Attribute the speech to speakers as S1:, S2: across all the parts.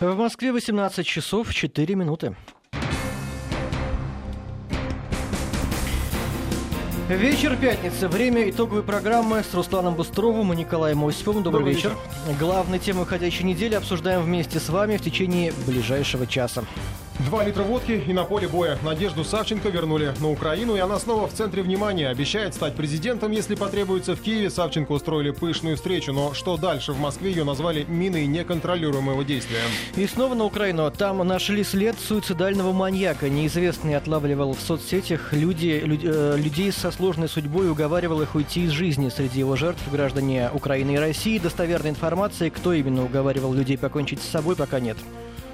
S1: В Москве 18 часов 4 минуты. Вечер пятницы. Время итоговой программы с Русланом Бустровым и Николаем Осиповым. Добрый, Добрый вечер. вечер. Главные темы уходящей недели обсуждаем вместе с вами в течение ближайшего часа.
S2: Два литра водки и на поле боя. Надежду Савченко вернули на Украину, и она снова в центре внимания. Обещает стать президентом, если потребуется. В Киеве Савченко устроили пышную встречу, но что дальше? В Москве ее назвали миной неконтролируемого действия.
S1: И снова на Украину. Там нашли след суицидального маньяка. Неизвестный отлавливал в соцсетях люди, люд, э, людей со сложной судьбой и уговаривал их уйти из жизни. Среди его жертв граждане Украины и России. Достоверной информации, кто именно уговаривал людей покончить с собой, пока нет.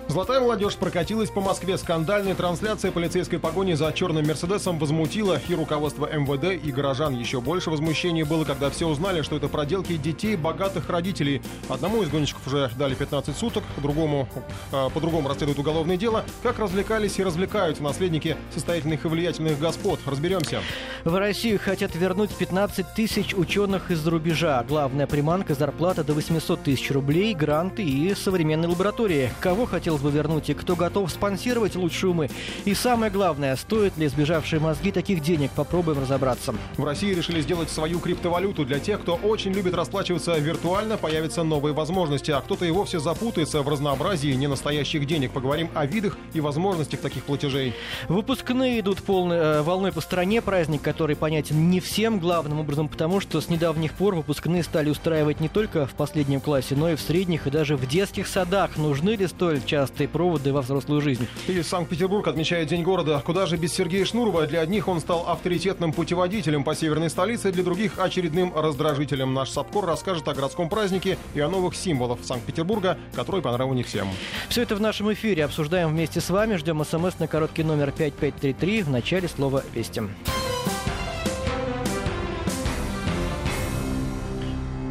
S2: Золотая молодежь прокатилась по Москве. Скандальная трансляция полицейской погони за черным Мерседесом возмутила и руководство МВД, и горожан. Еще больше возмущения было, когда все узнали, что это проделки детей богатых родителей. Одному из гонщиков уже дали 15 суток, другому э, по-другому расследуют уголовное дело. Как развлекались и развлекаются наследники состоятельных и влиятельных господ? Разберемся.
S1: В Россию хотят вернуть 15 тысяч ученых из-за рубежа. Главная приманка – зарплата до 800 тысяч рублей, гранты и современные лаборатории. Кого хотел хотелось бы вернуть, и кто готов спонсировать лучшие умы. И самое главное, стоит ли сбежавшие мозги таких денег, попробуем разобраться.
S2: В России решили сделать свою криптовалюту. Для тех, кто очень любит расплачиваться виртуально, появятся новые возможности, а кто-то и вовсе запутается в разнообразии ненастоящих денег. Поговорим о видах и возможностях таких платежей.
S1: Выпускные идут полной э, волной по стране, праздник, который понятен не всем, главным образом потому, что с недавних пор выпускные стали устраивать не только в последнем классе, но и в средних и даже в детских садах. Нужны ли столь часто частые проводы во взрослую жизнь.
S2: И Санкт-Петербург отмечает День города. Куда же без Сергея Шнурова? Для одних он стал авторитетным путеводителем по северной столице, для других очередным раздражителем. Наш Сапкор расскажет о городском празднике и о новых символах Санкт-Петербурга, которые понравились не всем.
S1: Все это в нашем эфире. Обсуждаем вместе с вами. Ждем смс на короткий номер 5533 в начале слова «Вести».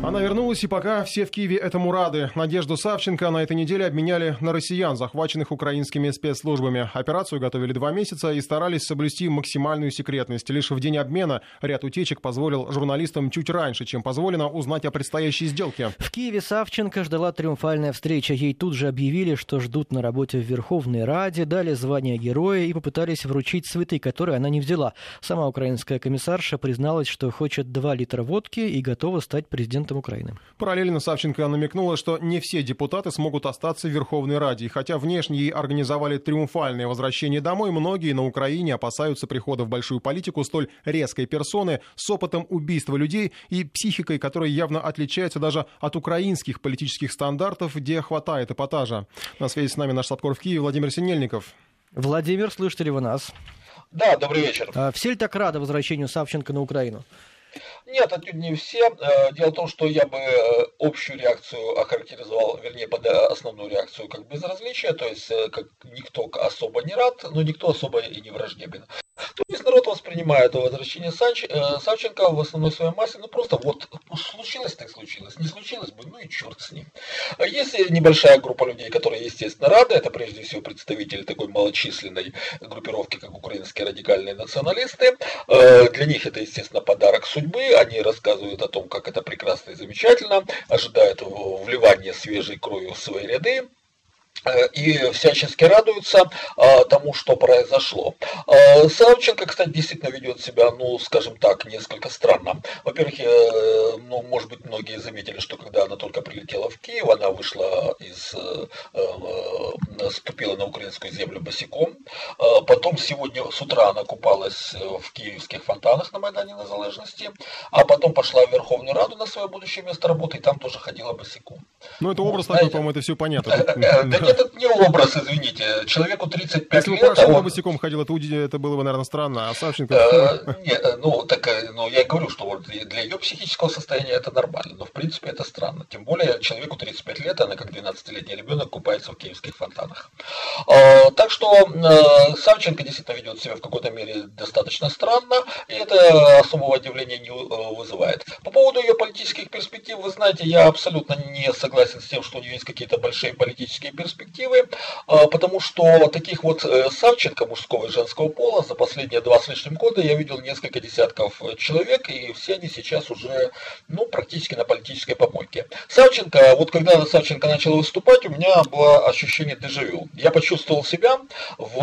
S2: Она вернулась, и пока все в Киеве этому рады. Надежду Савченко на этой неделе обменяли на россиян, захваченных украинскими спецслужбами. Операцию готовили два месяца и старались соблюсти максимальную секретность. Лишь в день обмена ряд утечек позволил журналистам чуть раньше, чем позволено узнать о предстоящей сделке.
S1: В Киеве Савченко ждала триумфальная встреча. Ей тут же объявили, что ждут на работе в Верховной Раде, дали звание героя и попытались вручить цветы, которые она не взяла. Сама украинская комиссарша призналась, что хочет 2 литра водки и готова стать президентом президентом Украины.
S2: Параллельно Савченко намекнула, что не все депутаты смогут остаться в Верховной Раде. хотя внешне ей организовали триумфальное возвращение домой, многие на Украине опасаются прихода в большую политику столь резкой персоны с опытом убийства людей и психикой, которая явно отличается даже от украинских политических стандартов, где хватает эпатажа. На связи с нами наш Сапкор в Киеве Владимир Синельников.
S1: Владимир, слышите ли вы нас?
S3: Да, добрый вечер.
S1: А, все ли так рады возвращению Савченко на Украину?
S3: Нет, отнюдь не все. Э, дело в том, что я бы э, общую реакцию охарактеризовал, вернее, под э, основную реакцию как безразличие, то есть как никто особо не рад, но никто особо и не враждебен. То есть народ воспринимает возвращение Санч, э, Савченко в основной своей массе, ну просто вот случилось так случилось, не случилось бы, ну и черт с ним. Есть небольшая группа людей, которые, естественно, рады, это прежде всего представители такой малочисленной группировки, как украинские радикальные националисты. Э, для них это, естественно, подарок судьбы, они рассказывают о том, как это прекрасно и замечательно, ожидают вливания свежей крови в свои ряды. Э, и всячески радуются а, тому, что произошло. А, Савченко, кстати, действительно ведет себя, ну, скажем так, несколько странно. Во-первых, э, ну, может быть, многие заметили, что когда она только прилетела в Киев, она вышла из, э, э, ступила на украинскую землю босиком. А, потом сегодня с утра она купалась в киевских фонтанах на Майдане Незалежности, а потом пошла в Верховную Раду на свое будущее место работы, и там тоже ходила босиком.
S2: Ну, это образ такой, по-моему, это все понятно.
S3: это не образ, извините. Человеку 35
S2: Если
S3: лет...
S2: Если бы Порошенко он... босиком ходил, это, это было бы, наверное, странно, а Савченко... Э,
S3: нет, ну, так, э, ну, я и говорю, что вот для ее психического состояния это нормально, но, в принципе, это странно. Тем более, человеку 35 лет, она как 12-летний ребенок купается в киевских фонтанах. так что э, Савченко действительно ведет себя в какой-то мере достаточно странно, и это особого удивления не э, вызывает. По поводу ее политических перспектив, вы знаете, я абсолютно не согласен с тем, что у нее есть какие-то большие политические перспективы, а, потому что таких вот э, Савченко мужского и женского пола за последние два с лишним года я видел несколько десятков человек, и все они сейчас уже ну, практически на политической помойке. Савченко, вот когда Савченко начал выступать, у меня было ощущение дежавю. Я почувствовал себя в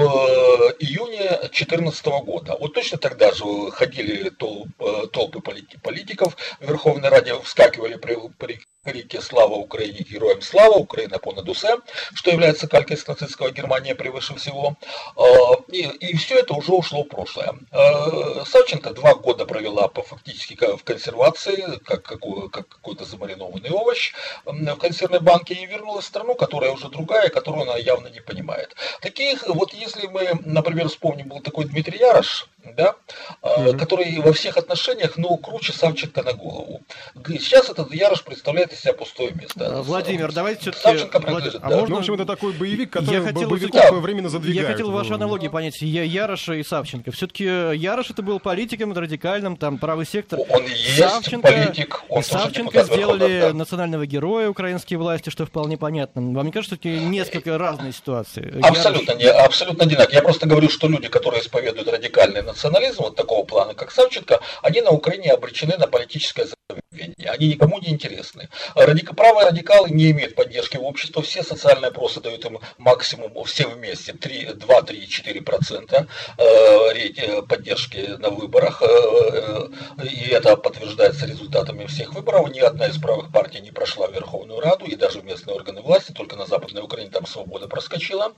S3: июне 2014 года. Вот точно тогда же ходили э, толпы политиков в Верховной Раде, вскакивали при, при крике «Слава Украине! Героям слава! Украина понад усе!», что является калькой с нацистского Германия превыше всего. А, и, и все это уже ушло в прошлое. А, Савченко два года провела по, фактически в консервации, как, какой, как какой-то замаринованный овощ в консервной банке, и вернулась в страну, которая уже другая, которую она явно не понимает. Таких, вот если мы, например, вспомним, был такой Дмитрий Ярош, да, угу. который во всех отношениях, ну, круче Савченко на голову. Сейчас этот Ярош представляет из себя пустое место.
S1: А, Владимир, давайте все-таки...
S2: Влад... а да. можно... Ну, в общем, это такой боевик, который я хотел, боевиков да. временно задвигает.
S1: Я хотел ваши аналогии понять. Я Яроша и Савченко. Все-таки Ярош это был политиком радикальным, там, правый сектор.
S3: Он есть Савченко, политик.
S1: Он Савченко сделали да. национального героя украинские власти, что вполне понятно. Вам не кажется, что это несколько разные ситуации?
S3: Абсолютно, Ярош... не, абсолютно одинаково. Я просто говорю, что люди, которые исповедуют радикальные национализм вот такого плана, как Савченко, они на Украине обречены на политическое забвение. Они никому не интересны. Радик... Правые радикалы не имеют поддержки в обществе. Все социальные опросы дают им максимум, все вместе, 3, 2, 3, 4 процента э, поддержки на выборах. Э, э, и это подтверждается результатами всех выборов. Ни одна из правых партий не прошла в Верховную Раду и даже в местные органы власти, только на Западной Украине там свобода проскочила.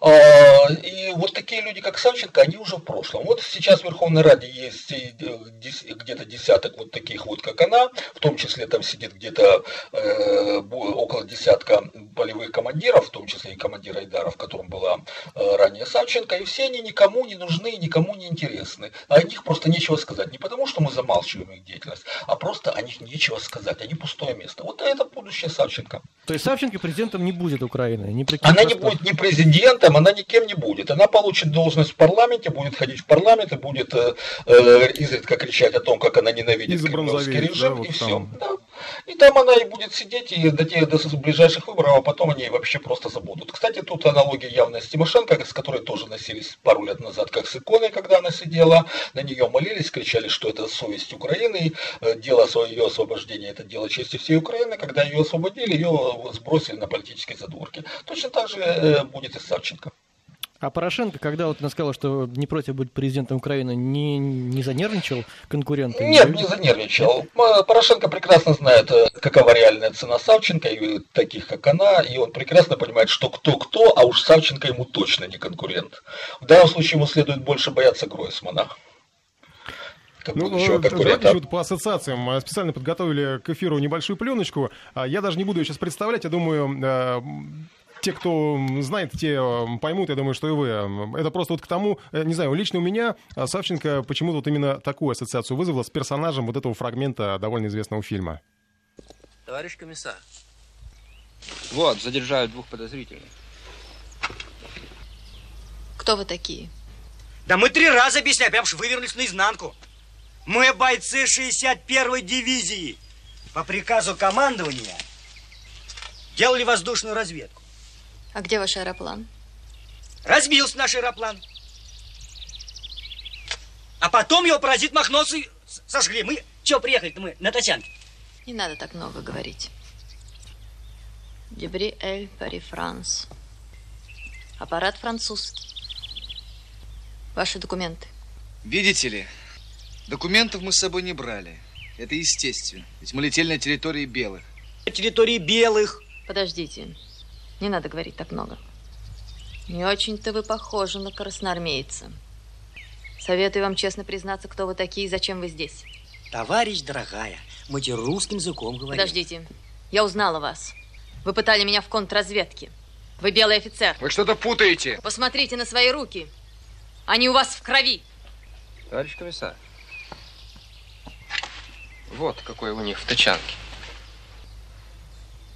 S3: А, и вот такие люди, как Савченко, они уже в прошлом. Вот сейчас Верховной Раде есть э, где-то десяток вот таких вот, как она, в том числе там сидит где-то э, около десятка полевых командиров, в том числе и командир Айдаров, которым была э, ранее Савченко, и все они никому не нужны, никому не интересны. А о них просто нечего сказать. Не потому, что мы замалчиваем их деятельность, а просто о них нечего сказать. Они пустое место. Вот это будущее Савченко.
S1: То есть Савченко президентом не будет Украины?
S3: Не она не будет ни президентом, она никем не будет. Она получит должность в парламенте, будет ходить в парламент и будет э, э, изредка кричать о том, как она ненавидит кремлевский режим, да, вот и все. Да. И там она и будет сидеть и до, тех, до ближайших выборов, а потом они вообще просто забудут. Кстати, тут аналогия явная с Тимошенко, с которой тоже носились пару лет назад, как с иконой, когда она сидела, на нее молились, кричали, что это совесть Украины, э, дело ее освобождения, это дело чести всей Украины. Когда ее освободили, ее сбросили на политические задворки. Точно так же э, будет и с Савченко.
S1: А Порошенко, когда вот она сказала, что не против быть президентом Украины, не, не занервничал конкуренты?
S3: Нет, не занервничал. Порошенко прекрасно знает, э, какова реальная цена Савченко, и таких, как она, и он прекрасно понимает, что кто-кто, а уж Савченко ему точно не конкурент. В данном случае ему следует больше бояться Гройсмана.
S2: Как ну, еще давайте вот по ассоциациям специально подготовили к эфиру небольшую пленочку. А, я даже не буду ее сейчас представлять. Я думаю, э, те, кто знает, те поймут, я думаю, что и вы. Это просто вот к тому, э, не знаю, лично у меня а, Савченко почему-то вот именно такую ассоциацию вызвала с персонажем вот этого фрагмента довольно известного фильма.
S4: Товарищ комиссар, вот, задержают двух подозрительных.
S5: Кто вы такие?
S6: Да мы три раза объясняли, прям что вывернулись наизнанку. Мы бойцы 61-й дивизии. По приказу командования делали воздушную разведку.
S5: А где ваш аэроплан?
S6: Разбился наш аэроплан. А потом его паразит махнулся сожгли. Мы что приехали-то мы на Татьянке?
S5: Не надо так много говорить. Дебри Эль Пари Франс. Аппарат французский. Ваши документы.
S4: Видите ли, документов мы с собой не брали. Это естественно. Ведь мы летели на территории белых.
S6: Территории белых.
S5: Подождите. Не надо говорить так много. Не очень-то вы похожи на красноармейца. Советую вам честно признаться, кто вы такие и зачем вы здесь.
S6: Товарищ дорогая, мы тебе русским языком говорим.
S5: Подождите, я узнала вас. Вы пытали меня в контрразведке. Вы белый офицер.
S4: Вы что-то путаете.
S5: Посмотрите на свои руки. Они у вас в крови.
S4: Товарищ комиссар, вот какой у них в тачанке.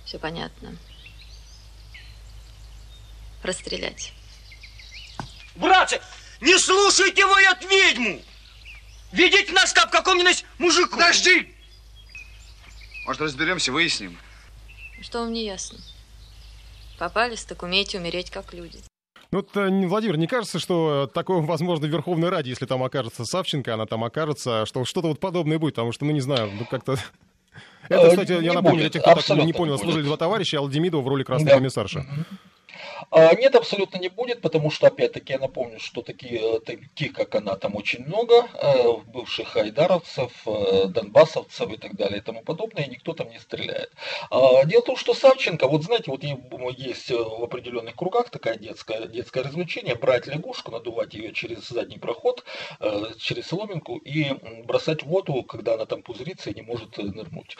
S5: Все понятно. Расстрелять.
S6: Братцы, не слушайте вы от ведьму! Ведите нас как какому-нибудь мужику!
S4: Подожди! Может, разберемся, выясним?
S5: Что вам не ясно? Попались, так умеете умереть как люди.
S2: Ну, вот, э, Владимир, не кажется, что такое возможно в Верховной Раде, если там окажется Савченко, она там окажется, что что-то вот подобное будет, потому что, ну, не знаю, ну, как-то... Это, кстати, я напомню, для тех, кто так не понял, служили два товарища, Алла Демидова в роли красной комиссарши.
S3: А, нет, абсолютно не будет, потому что, опять-таки, я напомню, что такие, таких, как она, там очень много, э, бывших айдаровцев, э, донбассовцев и так далее и тому подобное, и никто там не стреляет. А, дело в том, что Савченко, вот знаете, вот есть в определенных кругах такая детская, детское развлечение, брать лягушку, надувать ее через задний проход, э, через соломинку и бросать в воду, когда она там пузырится и не может нырнуть.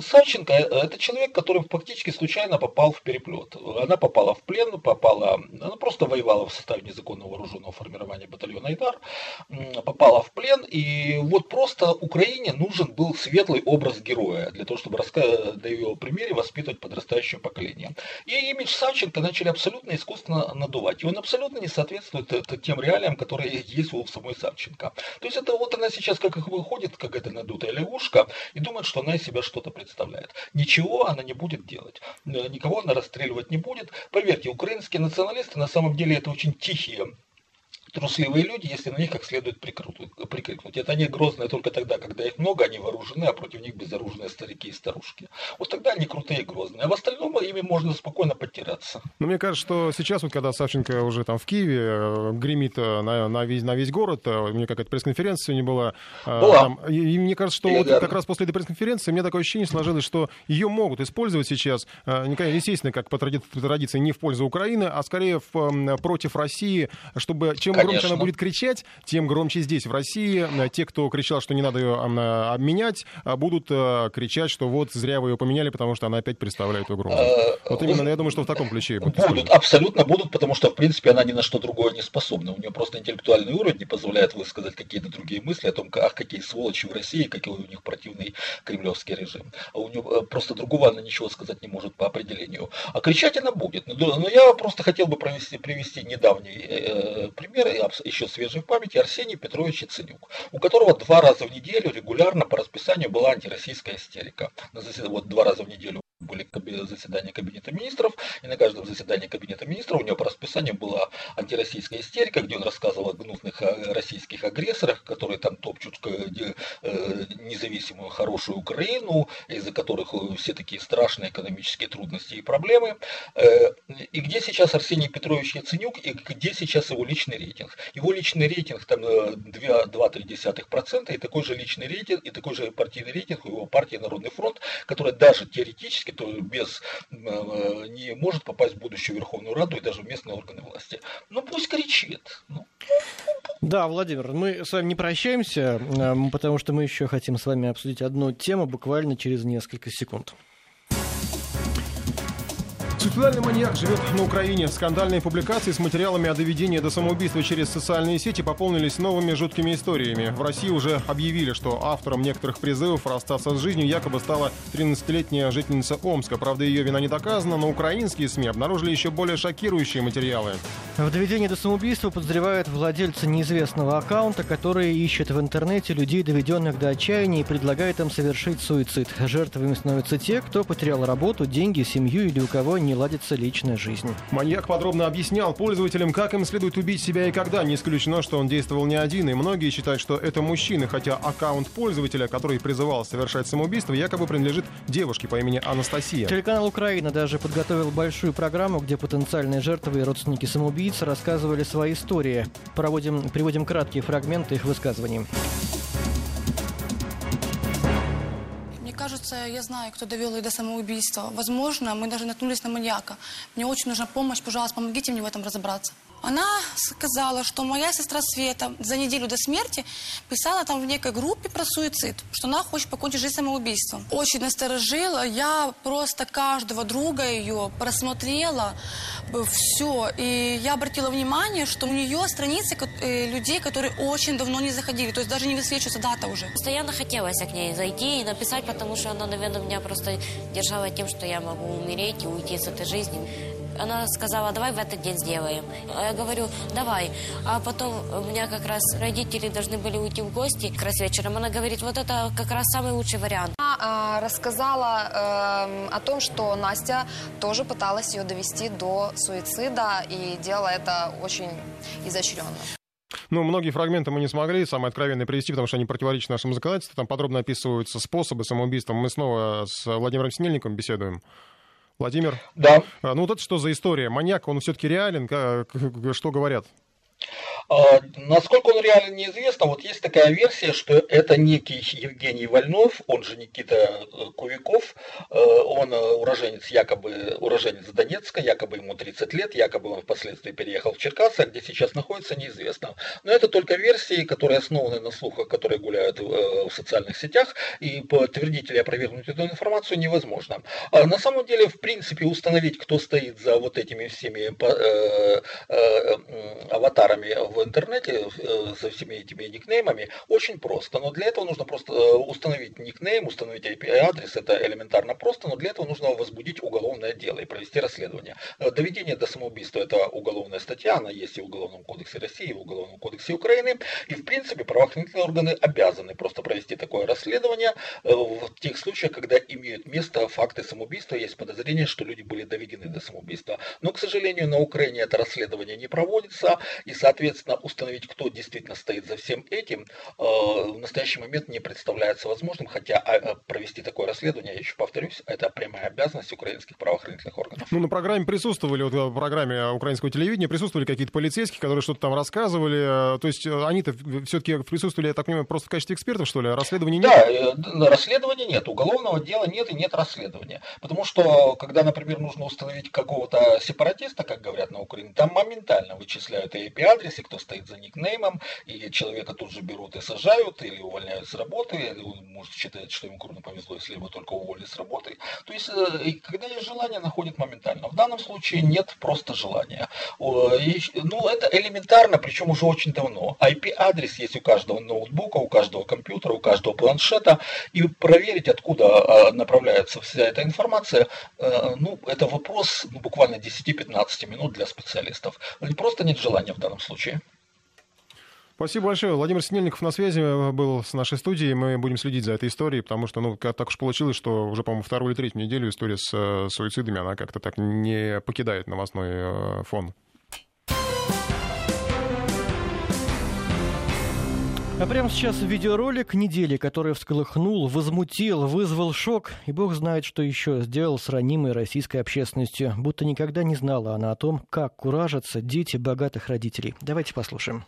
S3: Савченко – это человек, который фактически случайно попал в переплет. Она попала в плен, попала, она просто воевала в составе незаконного вооруженного формирования батальона Айдар, попала в плен, и вот просто Украине нужен был светлый образ героя, для того, чтобы на ее примере воспитывать подрастающее поколение. И имидж Савченко начали абсолютно искусственно надувать, и он абсолютно не соответствует тем реалиям, которые есть у самой Савченко. То есть это вот она сейчас как выходит, как эта надутая лягушка, и думает, что она из себя что-то представляет. Ничего она не будет делать, никого она расстреливать не будет, Поверьте, украинские националисты на самом деле это очень тихие трусливые люди, если на них как следует прикрикнуть. Это они грозные только тогда, когда их много, они вооружены, а против них безоружные старики и старушки. Вот тогда они крутые и грозные. А в остальном ими можно спокойно подтираться.
S2: Но мне кажется, что сейчас, вот, когда Савченко уже там в Киеве э, гремит э, на, на, весь, на весь город, э, у меня какая-то пресс-конференция сегодня была.
S3: была.
S2: Там, и, и мне кажется, что вот как раз после этой пресс-конференции мне такое ощущение сложилось, что ее могут использовать сейчас, естественно, как по традиции, не в пользу Украины, а скорее в, против России, чтобы чем. Громче она будет кричать, тем громче здесь, в России. Э, те, кто кричал, что не надо ее обменять, а будут э, кричать, что вот зря вы ее поменяли, потому что она опять представляет угрозу. Э, вот именно, я думаю, что в таком ключе
S3: будут. Будут, абсолютно будут, потому что, в принципе, она ни на что другое не способна. У нее просто интеллектуальный уровень не позволяет высказать какие-то другие мысли о том, ах, какие сволочи в России, какой у них противный кремлевский режим. А у нее просто другого она ничего сказать не может по определению. А кричать она будет. Но я просто хотел бы провести, привести недавний э, пример, еще свежий в памяти, Арсений Петрович Яценюк, у которого два раза в неделю регулярно по расписанию была антироссийская истерика. Вот два раза в неделю были заседания Кабинета министров, и на каждом заседании Кабинета министров у него по расписанию была антироссийская истерика, где он рассказывал о гнусных э, российских агрессорах, которые там топчут э, э, независимую хорошую Украину, из-за которых все такие страшные экономические трудности и проблемы. И где сейчас Арсений Петрович Яценюк, и где сейчас его личный рейтинг. Его личный рейтинг там 2-3%, и такой же личный рейтинг, и такой же партийный рейтинг у его партии Народный фронт, которая даже теоретически практически то без, э, не может попасть в будущую Верховную Раду и даже в местные органы власти. Ну пусть кричит. Ну.
S1: Да, Владимир, мы с вами не прощаемся, э, потому что мы еще хотим с вами обсудить одну тему буквально через несколько секунд.
S2: Суицидальный маньяк живет на Украине. Скандальные публикации с материалами о доведении до самоубийства через социальные сети пополнились новыми жуткими историями. В России уже объявили, что автором некоторых призывов расстаться с жизнью якобы стала 13-летняя жительница Омска. Правда, ее вина не доказана, но украинские СМИ обнаружили еще более шокирующие материалы.
S1: В доведении до самоубийства подозревают владельца неизвестного аккаунта, который ищет в интернете людей, доведенных до отчаяния, и предлагает им совершить суицид. Жертвами становятся те, кто потерял работу, деньги, семью или у кого не ладится личная жизнь.
S2: Маньяк подробно объяснял пользователям, как им следует убить себя и когда. Не исключено, что он действовал не один, и многие считают, что это мужчина, хотя аккаунт пользователя, который призывал совершать самоубийство, якобы принадлежит девушке по имени Анастасия.
S1: Телеканал «Украина» даже подготовил большую программу, где потенциальные жертвы и родственники самоубийц рассказывали свои истории. Проводим, приводим краткие фрагменты их высказываний.
S7: Кажется, я знаю, кто довел ее до самоубийства. Возможно, мы даже наткнулись на маньяка. Мне очень нужна помощь, пожалуйста, помогите мне в этом разобраться. Она сказала, что моя сестра Света за неделю до смерти писала там в некой группе про суицид, что она хочет покончить жизнь самоубийством. Очень насторожила, я просто каждого друга ее просмотрела, все. И я обратила внимание, что у нее страницы э, людей, которые очень давно не заходили, то есть даже не высвечивается дата уже.
S8: Постоянно хотелось к ней зайти и написать, потому что она, наверное, меня просто держала тем, что я могу умереть и уйти с этой жизни. Она сказала, давай в этот день сделаем. А я говорю, давай. А потом у меня как раз родители должны были уйти в гости как раз вечером. Она говорит, вот это как раз самый лучший вариант.
S9: Она э, рассказала э, о том, что Настя тоже пыталась ее довести до суицида и делала это очень изощренно.
S2: Ну, многие фрагменты мы не смогли самые откровенные привести, потому что они противоречат нашему законодательству. Там подробно описываются способы самоубийства. Мы снова с Владимиром Снельником беседуем. Владимир?
S3: Да.
S2: А, ну, вот это что за история? Маньяк, он все-таки реален? Что говорят?
S3: А, насколько он реально неизвестно, вот есть такая версия, что это некий Евгений Вольнов, он же Никита э, Кувиков, э, он э, уроженец, якобы уроженец Донецка, якобы ему 30 лет, якобы он впоследствии переехал в Черкассы, а где сейчас находится, неизвестно. Но это только версии, которые основаны на слухах, которые гуляют в социальных сетях, и подтвердить или опровергнуть эту информацию невозможно. А на самом деле, в принципе, установить, кто стоит за вот этими всеми аватарами в интернете э, со всеми этими никнеймами очень просто. Но для этого нужно просто э, установить никнейм, установить IP-адрес. Это элементарно просто, но для этого нужно возбудить уголовное дело и провести расследование. Э, доведение до самоубийства – это уголовная статья, она есть и в Уголовном кодексе России, и в Уголовном кодексе Украины. И в принципе правоохранительные органы обязаны просто провести такое расследование в тех случаях, когда имеют место факты самоубийства, есть подозрение, что люди были доведены до самоубийства. Но, к сожалению, на Украине это расследование не проводится, и, соответственно, установить, кто действительно стоит за всем этим, э, в настоящий момент не представляется возможным, хотя а, э, провести такое расследование, я еще повторюсь, это прямая обязанность украинских правоохранительных органов.
S2: Ну, на программе присутствовали, вот в программе украинского телевидения присутствовали какие-то полицейские, которые что-то там рассказывали, э, то есть они-то все-таки присутствовали, я так понимаю, просто в качестве экспертов, что ли, расследования
S3: нет? Да, расследования нет, уголовного дела нет и нет расследования, потому что, когда, например, нужно установить какого-то сепаратиста, как говорят на Украине, там моментально вычисляют IP-адрес и кто стоит за никнеймом, и человека тут же берут и сажают, или увольняют с работы, он может считать, что ему крупно повезло, если его только уволили с работы. То есть, э, когда есть желание, находит моментально. В данном случае нет просто желания. Ну, это элементарно, причем уже очень давно. IP-адрес есть у каждого ноутбука, у каждого компьютера, у каждого планшета, и проверить, откуда а, направляется вся эта информация, э, ну, это вопрос ну, буквально 10-15 минут для специалистов. Просто нет желания в данном случае.
S2: Спасибо большое. Владимир Снельников на связи э, был с нашей студией. Мы будем следить за этой историей, потому что, ну, так уж получилось, что уже, по-моему, вторую или третью неделю история с э, суицидами, она как-то так не покидает новостной э, фон.
S1: А прямо сейчас видеоролик недели, который всколыхнул, возмутил, вызвал шок, и бог знает, что еще сделал с ранимой российской общественностью, будто никогда не знала она о том, как куражатся дети богатых родителей. Давайте послушаем.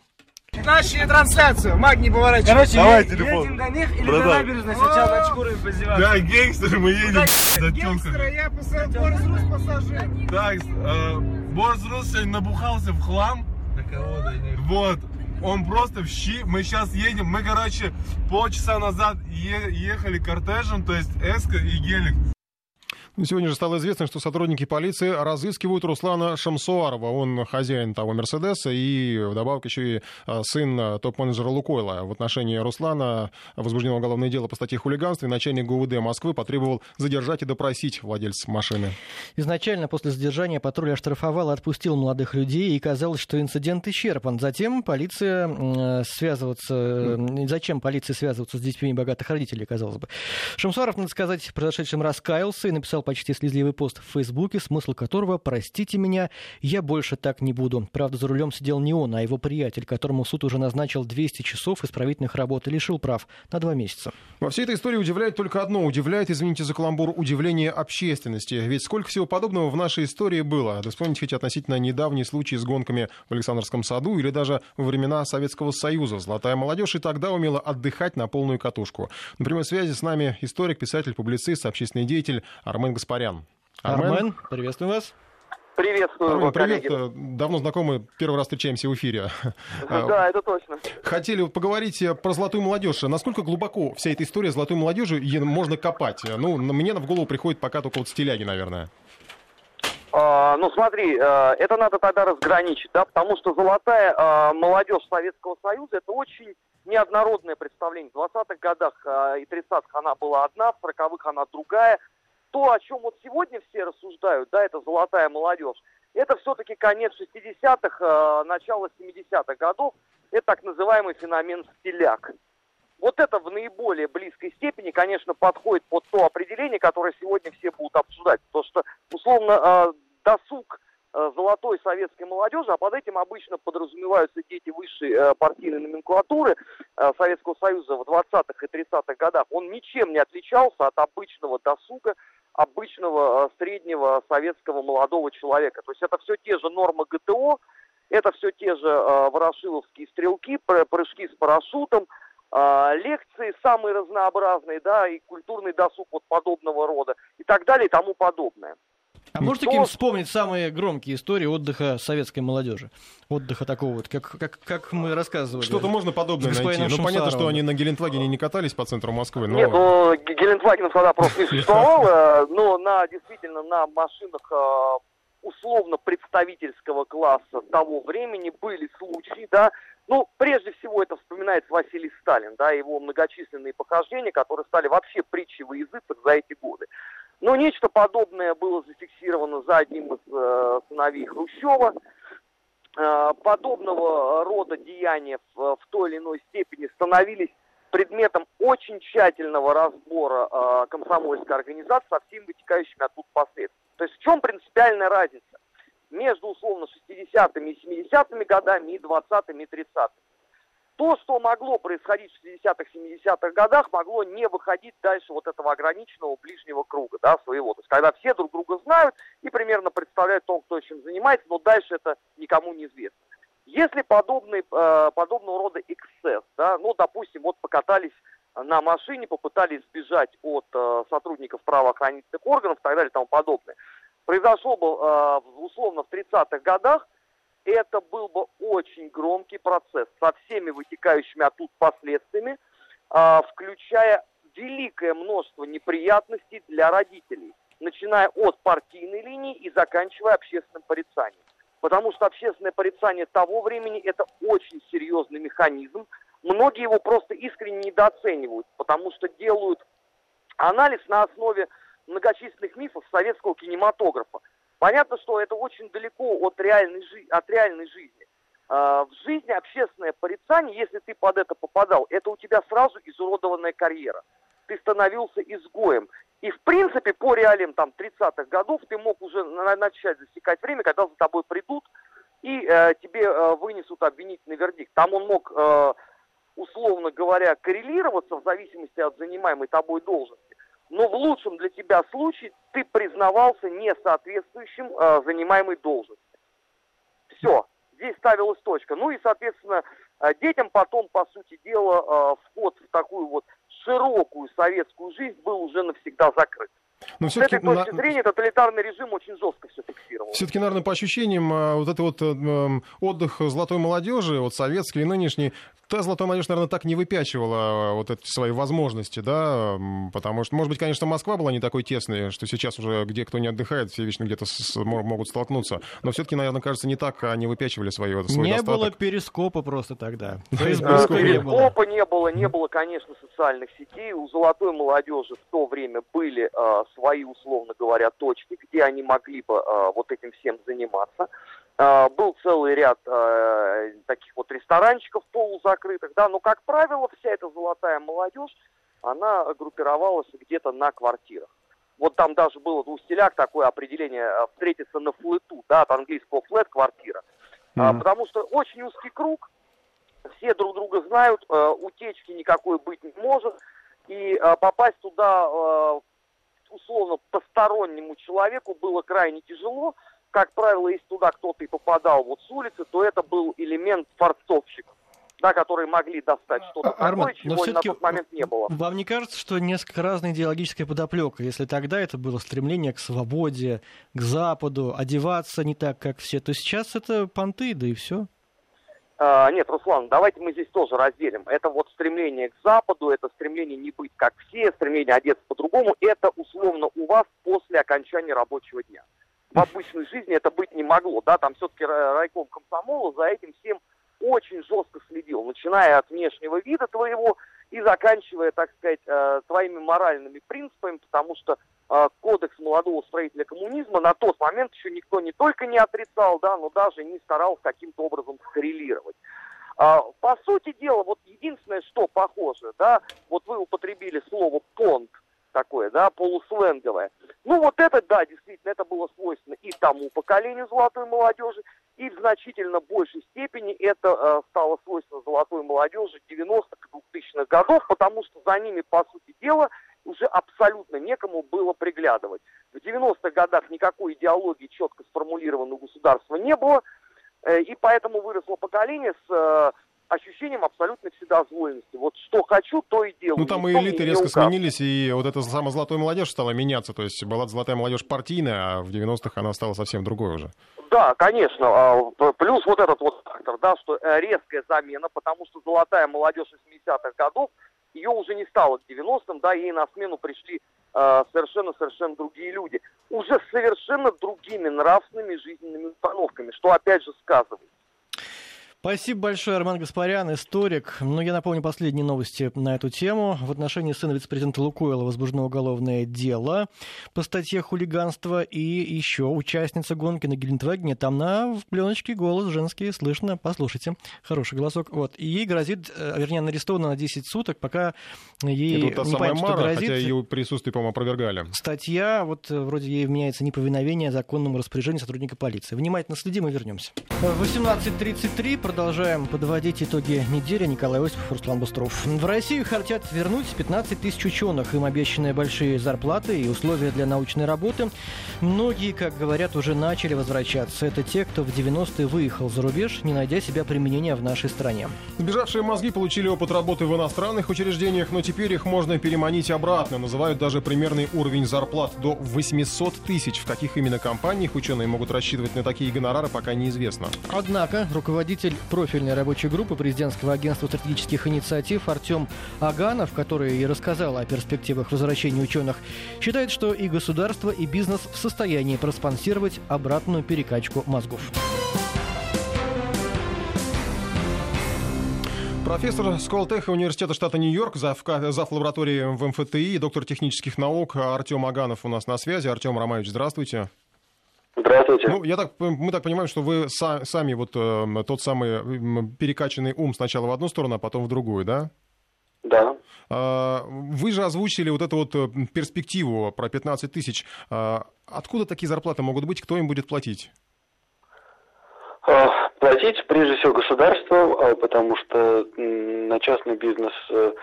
S10: Начали трансляцию. Маг не поворачивай.
S11: Короче, Давай е- телефон.
S10: едем до них или Братан. до набережной. Сначала шкурой позеваться.
S11: Да, гангстеры, мы едем.
S10: Да, гангстеры, я посадил Борис Рус пассажир.
S11: Так, э, Борис Рус сегодня набухался в хлам.
S10: Да кого да не.
S11: Вот. Он просто в щи. Мы сейчас едем. Мы, короче, полчаса назад е- ехали кортежем, то есть Эска и Гелик.
S2: Сегодня же стало известно, что сотрудники полиции разыскивают Руслана Шамсуарова. Он хозяин того Мерседеса и вдобавок еще и а, сын топ-менеджера Лукойла. В отношении Руслана возбуждено уголовное дело по статье хулиганства, и начальник ГУВД Москвы потребовал задержать и допросить владельца машины.
S1: Изначально после задержания патруль оштрафовал и отпустил молодых людей, и казалось, что инцидент исчерпан. Затем полиция связываться... Зачем полиции связываться с детьми богатых родителей, казалось бы. Шамсуаров, надо сказать, в произошедшем раскаялся и написал написал почти слезливый пост в Фейсбуке, смысл которого «Простите меня, я больше так не буду». Правда, за рулем сидел не он, а его приятель, которому суд уже назначил 200 часов исправительных работ и лишил прав на два месяца.
S2: Во всей этой истории удивляет только одно. Удивляет, извините за каламбур, удивление общественности. Ведь сколько всего подобного в нашей истории было. Да вспомните хоть относительно недавние случаи с гонками в Александрском саду или даже во времена Советского Союза. Золотая молодежь и тогда умела отдыхать на полную катушку. На прямой связи с нами историк, писатель, публицист, общественный деятель Армен Армен Гаспарян.
S1: Армен, Армен приветствую вас.
S12: Приветствую,
S2: Армен, привет. Коллеги. Давно знакомы, первый раз встречаемся в эфире.
S12: Да, это точно.
S2: Хотели поговорить про золотую молодежь. Насколько глубоко вся эта история золотой молодежи можно копать? Ну, мне в голову приходит пока только вот стиляги, наверное.
S12: А, ну, смотри, э, это надо тогда разграничить, да, потому что золотая э, молодежь Советского Союза это очень неоднородное представление. В 20-х годах э, и 30-х она была одна, в 40-х она другая то, о чем вот сегодня все рассуждают, да, это золотая молодежь, это все-таки конец 60-х, начало 70-х годов. Это так называемый феномен стиляк. Вот это в наиболее близкой степени, конечно, подходит под то определение, которое сегодня все будут обсуждать. Потому что, условно, досуг Э, золотой советской молодежи, а под этим обычно подразумеваются дети высшей э, партийной номенклатуры э, Советского Союза в 20-х и 30-х годах, он ничем не отличался от обычного досуга, обычного среднего советского молодого человека. То есть это все те же нормы ГТО, это все те же ворошиловские стрелки, прыжки с парашютом, лекции самые разнообразные, да, и культурный досуг вот подобного рода, и так далее, и тому подобное.
S1: А можете каким вспомнить самые громкие истории отдыха советской молодежи? Отдыха такого вот, как, как, как мы рассказывали.
S2: Что-то можно подобное найти. Ну, понятно, что они на Гелендвагене не катались по центру Москвы. Но...
S12: Нет, ну, Гелендвагенов тогда просто не существовало, но на, действительно на машинах а, условно представительского класса того времени были случаи, да, ну, прежде всего это вспоминается Василий Сталин, да, его многочисленные похождения, которые стали вообще притчей во языцах за эти годы. Но нечто подобное было зафиксировано за одним из э, сыновей Хрущева. Э, подобного рода деяния в, в той или иной степени становились предметом очень тщательного разбора э, комсомольской организации со всеми вытекающими оттуда последствиями. То есть в чем принципиальная разница между условно 60-ми и 70-ми годами и 20-ми и 30-ми? то, что могло происходить в 60-х, 70-х годах, могло не выходить дальше вот этого ограниченного ближнего круга, да, своего. То есть, когда все друг друга знают и примерно представляют то, кто чем занимается, но дальше это никому не известно. Если подобный, э, подобного рода эксцесс, да, ну, допустим, вот покатались на машине, попытались сбежать от э, сотрудников правоохранительных органов и так далее и тому подобное, произошло бы э, условно в 30-х годах, это был бы очень громкий процесс со всеми вытекающими оттуда последствиями, а, включая великое множество неприятностей для родителей, начиная от партийной линии и заканчивая общественным порицанием. Потому что общественное порицание того времени – это очень серьезный механизм. Многие его просто искренне недооценивают, потому что делают анализ на основе многочисленных мифов советского кинематографа. Понятно, что это очень далеко от реальной, жи- от реальной жизни. А, в жизни общественное порицание, если ты под это попадал, это у тебя сразу изуродованная карьера. Ты становился изгоем. И, в принципе, по реалиям там 30-х годов ты мог уже начать засекать время, когда за тобой придут и э, тебе э, вынесут обвинительный вердикт. Там он мог, э, условно говоря, коррелироваться в зависимости от занимаемой тобой должности но в лучшем для тебя случае ты признавался несоответствующим э, занимаемой должности. Все, здесь ставилась точка. Ну и, соответственно, э, детям потом, по сути дела, э, вход в такую вот широкую советскую жизнь был уже навсегда закрыт. Но С этой точки на... зрения тоталитарный режим очень жестко все фиксировал.
S2: Все-таки, наверное, по ощущениям, а, вот это вот э, отдых золотой молодежи, вот советский и нынешний, та золотая молодежь, наверное, так не выпячивала а, вот эти свои возможности, да, потому что, может быть, конечно, Москва была не такой тесной, что сейчас уже где кто не отдыхает, все вечно где-то с, могут столкнуться, но все-таки, наверное, кажется, не так они выпячивали свои, свой
S1: Не
S2: достаток.
S1: было перископа просто тогда.
S12: Перископа не было, не было, конечно, социальных сетей. У золотой молодежи в то время были а, свои, условно говоря, точки, где они могли бы э, вот этим всем заниматься. Э, был целый ряд э, таких вот ресторанчиков полузакрытых, да, но, как правило, вся эта золотая молодежь, она группировалась где-то на квартирах. Вот там даже было у стиляк такое определение встретиться на флету, да, от английского флет квартира. Mm-hmm. потому что очень узкий круг, все друг друга знают, э, утечки никакой быть не может, и э, попасть туда э, условно постороннему человеку было крайне тяжело. Как правило, если туда кто-то и попадал вот с улицы, то это был элемент форцовщиков да, которые могли достать что-то а, Арман, такое, чего на тот момент не было.
S1: Вам не кажется, что несколько разная идеологическая подоплека? Если тогда это было стремление к свободе, к Западу, одеваться не так, как все, то сейчас это понты, да и все?
S12: А, нет, Руслан, давайте мы здесь тоже разделим. Это вот стремление к Западу, это стремление не быть как все, стремление одеться по-другому. Это условно у вас после окончания рабочего дня. В обычной жизни это быть не могло, да, там все-таки райком комсомола за этим всем очень жестко следил, начиная от внешнего вида твоего и заканчивая, так сказать, э, твоими моральными принципами, потому что кодекс молодого строителя коммунизма на тот момент еще никто не только не отрицал, да, но даже не старался каким-то образом скоррелировать. А, по сути дела, вот единственное, что похоже, да, вот вы употребили слово понт, такое, да, полусленговое. Ну вот это, да, действительно, это было свойственно и тому поколению золотой молодежи, и в значительно большей степени это э, стало свойственно золотой молодежи 90-х, 2000-х годов, потому что за ними, по сути дела, уже абсолютно некому было приглядывать. В 90-х годах никакой идеологии четко сформулированного государства не было, э, и поэтому выросло поколение с э, ощущением абсолютной вседозволенности. Вот что хочу, то и делаю.
S2: Ну там и элиты резко сменились, и вот эта самая золотая молодежь стала меняться. То есть была золотая молодежь партийная, а в 90-х она стала совсем другой уже.
S12: Да, конечно. А, плюс вот этот вот фактор, да, что резкая замена, потому что золотая молодежь 60-х годов, ее уже не стало к 90-м, да, ей на смену пришли совершенно-совершенно другие люди. Уже совершенно другими нравственными жизненными установками, что опять же сказывается.
S1: Спасибо большое, Роман Гаспарян, историк. Ну, я напомню последние новости на эту тему. В отношении сына вице-президента Лукойла возбуждено уголовное дело по статье хулиганства. И еще участница гонки на Гелендвагене. Там на в пленочке голос женский слышно. Послушайте. Хороший голосок. Вот. И ей грозит, э, вернее, она арестована на 10 суток, пока ей
S2: Это та
S1: не
S2: самая
S1: понятно,
S2: Мара,
S1: что грозит.
S2: хотя ее присутствие, по-моему, опровергали.
S1: Статья, вот э, вроде ей вменяется неповиновение законному распоряжению сотрудника полиции. Внимательно следим и вернемся. 18.33. Продолжаем подводить итоги недели. Николай Осипов, Руслан Бустров. В Россию хотят вернуть 15 тысяч ученых. Им обещаны большие зарплаты и условия для научной работы. Многие, как говорят, уже начали возвращаться. Это те, кто в 90-е выехал за рубеж, не найдя себя применения в нашей стране.
S2: Сбежавшие мозги получили опыт работы в иностранных учреждениях, но теперь их можно переманить обратно. Называют даже примерный уровень зарплат до 800 тысяч. В каких именно компаниях ученые могут рассчитывать на такие гонорары, пока неизвестно.
S1: Однако руководитель профильной рабочей группы президентского агентства стратегических инициатив Артем Аганов, который и рассказал о перспективах возвращения ученых, считает, что и государство, и бизнес в состоянии проспонсировать обратную перекачку мозгов.
S2: Профессор Сколтеха университета штата Нью-Йорк, зав, зав лаборатории в МФТИ, доктор технических наук Артем Аганов у нас на связи. Артем Романович, здравствуйте.
S13: Здравствуйте.
S2: Ну, я так, мы так понимаем, что вы са, сами вот э, тот самый перекачанный ум сначала в одну сторону, а потом в другую, да?
S13: Да.
S2: А, вы же озвучили вот эту вот э, перспективу про 15 тысяч. А, откуда такие зарплаты могут быть? Кто им будет платить?
S13: А, Платить прежде всего государство, потому что на частный бизнес, э,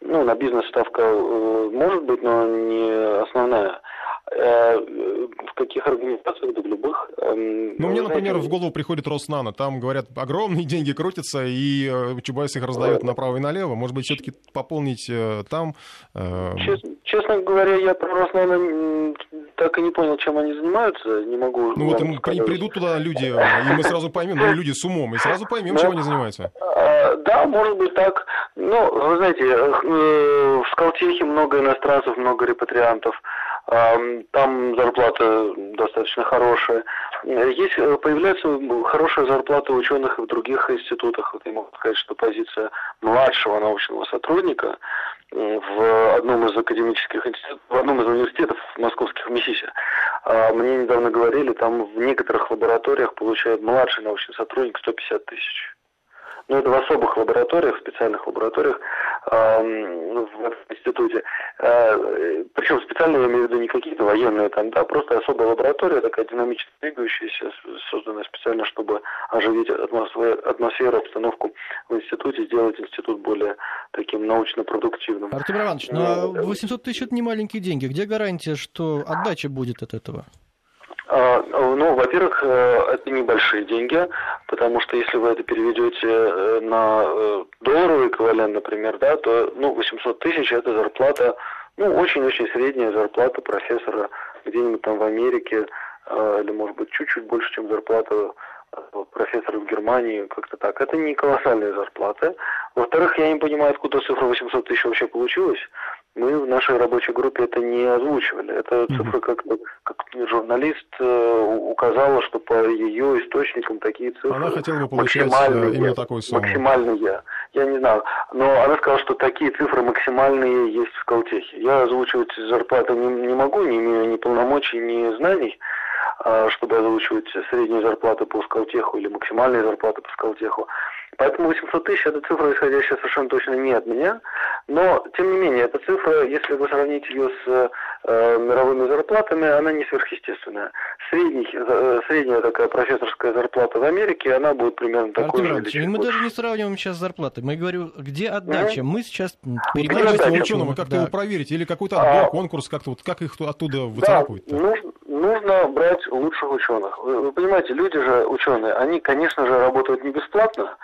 S13: ну, на бизнес ставка э, может быть, но не основная. Э, В каких организациях, да в любых. эм,
S2: Ну, мне, например, в голову приходит Роснано. Там, говорят, огромные деньги крутятся, и э, Чубайс их раздает направо и налево. Может быть, все-таки пополнить э, там...
S13: Честно, честно говоря, я про Роснано так и не понял, чем они занимаются. Не могу.
S2: Ну вот им
S13: сказать.
S2: придут туда люди, и мы сразу поймем, ну, люди с умом, и сразу поймем, чем они занимаются.
S13: А, Да, может быть так. Ну, вы знаете, в Скалтехе много иностранцев, много репатриантов. Ам, Там зарплата достаточно хорошая. Есть, э, появляется хорошая зарплата ученых в других институтах. Вот я могу сказать, что позиция младшего научного сотрудника в одном из академических институтов, в одном из университетов московских МИСИСе. А, Мне недавно говорили, там в некоторых лабораториях получает младший научный сотрудник 150 тысяч. Ну, это в особых лабораториях, в специальных лабораториях эм, в институте. Э, Причем специально я имею в виду не какие-то военные там, да, просто особая лаборатория, такая динамично двигающаяся, созданная специально, чтобы оживить атмосферу, атмосферу, обстановку в институте, сделать институт более таким научно-продуктивным.
S1: Артем Романович, ну а 800 тысяч это не маленькие деньги. Где гарантия, что отдача будет от этого?
S13: А, Ну, во-первых, э, это небольшие деньги, потому что если вы это переведете э, на э, долларовый эквивалент, например, да, то, ну, 800 тысяч это зарплата, ну, очень-очень средняя зарплата профессора где-нибудь там в Америке, или, может быть, чуть-чуть больше, чем зарплата профессора в Германии, как-то так. Это не колоссальные зарплаты. Во-вторых, я не понимаю, откуда цифра 800 тысяч вообще получилась. Мы в нашей рабочей группе это не озвучивали. Это цифры как, как журналист э, указала, что по ее источникам такие цифры
S2: Она хотела бы получать э, именно такую сумму.
S13: Максимальные. Я не знаю. Но она сказала, что такие цифры максимальные есть в Скалтехе. Я озвучивать зарплату не, не могу, не имею ни полномочий, ни знаний, а, чтобы озвучивать среднюю зарплату по Скалтеху или максимальные зарплаты по Скалтеху. Поэтому 800 тысяч – это цифра, исходящая совершенно точно не от меня. Но, тем не менее, эта цифра, если вы сравните ее с э, мировыми зарплатами, она не сверхъестественная. Средний, э, средняя такая профессорская зарплата в Америке, она будет примерно такой же.
S1: Артем мы даже не сравниваем сейчас зарплаты. Мы говорим, где отдача. Mm-hmm. Мы сейчас
S2: перебиваем ученого. Как-то да. его проверить? Или какой-то отбор, а... конкурс, как-то вот, как их оттуда выцарапывать?
S13: Да, нужно, нужно брать лучших ученых. Вы, понимаете, люди же, ученые, они, конечно же, работают не бесплатно,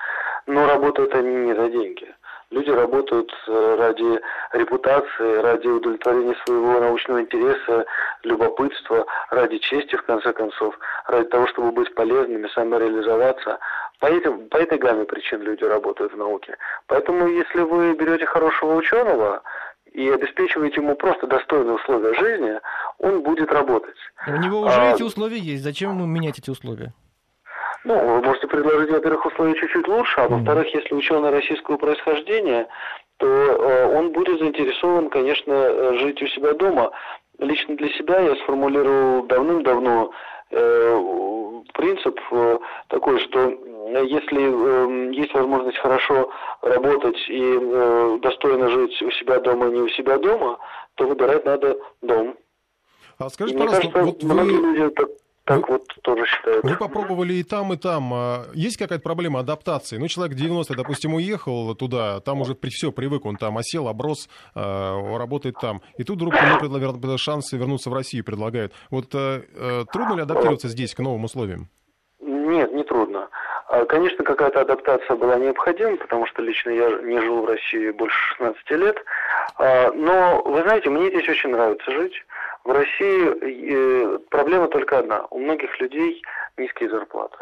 S13: но работают они не за деньги. Люди работают э, ради репутации, ради удовлетворения своего научного интереса, любопытства, ради чести, в конце концов, ради того, чтобы быть полезными, самореализоваться. По, этим, по этой гамме причин люди работают в науке. Поэтому, если вы берете хорошего ученого, и обеспечиваете ему просто достойные условия жизни, он будет работать.
S1: У него уже а... эти условия есть. Зачем ему менять эти условия?
S13: Ну, вы можете предложить, во-первых, условия чуть-чуть лучше, а во-вторых, если ученый российского происхождения, то э, он будет заинтересован, конечно, э, жить у себя дома. Лично для себя я сформулировал давным-давно принцип э, такой, что если э, есть возможность хорошо работать и э, достойно жить у себя дома, не у себя дома, то выбирать надо дом.
S2: А скажите, пожалуйста, кажется, вот вы... люди так
S13: вы, вот тоже считают.
S2: Вы попробовали и там, и там. А есть какая-то проблема адаптации? Ну, человек 90 допустим, уехал туда, там уже при, все, привык, он там осел, оброс, э, работает там. И тут вдруг ему предлагают шансы вернуться в Россию предлагают. Вот э, э, трудно ли адаптироваться здесь к новым условиям?
S13: Нет, не трудно. А, конечно, какая-то адаптация была необходима, потому что лично я не жил в России больше 16 лет. А, но, вы знаете, мне здесь очень нравится жить. В России э, проблема только одна. У многих людей низкие зарплаты.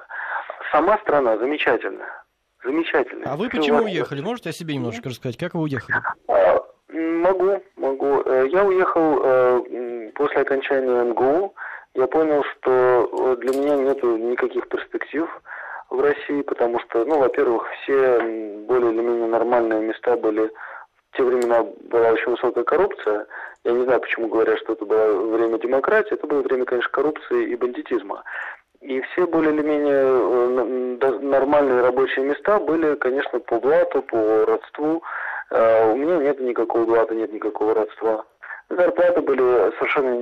S13: Сама страна замечательная. Замечательная.
S1: А вы почему уехали? Можете о себе немножко рассказать? Как вы уехали?
S13: А, могу, могу. Э, я уехал э, после окончания МГУ. Я понял, что для меня нет никаких перспектив в России, потому что, ну, во-первых, все более или менее нормальные места были в те времена была очень высокая коррупция, я не знаю, почему говорят, что это было время демократии. Это было время, конечно, коррупции и бандитизма. И все более или менее э, нормальные рабочие места были, конечно, по блату, по родству. А у меня нет никакого блата, нет никакого родства. Зарплаты были совершенно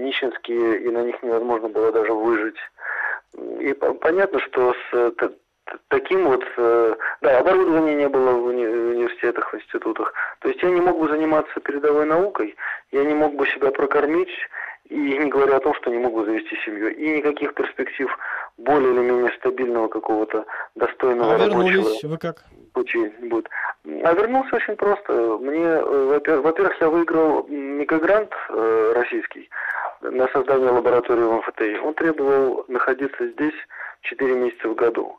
S13: нищенские, и на них невозможно было даже выжить. И понятно, что с таким вот, э, да, оборудования не было в уни университетах, в институтах. То есть я не мог бы заниматься передовой наукой, я не мог бы себя прокормить, и не говоря о том, что не мог бы завести семью. И никаких перспектив более или менее стабильного какого-то достойного
S1: а рабочего вы как?
S13: пути будет. А вернулся очень просто. Мне, э, во-первых, я выиграл мегагрант э, российский на создание лаборатории в МФТИ. Он требовал находиться здесь 4 месяца в году.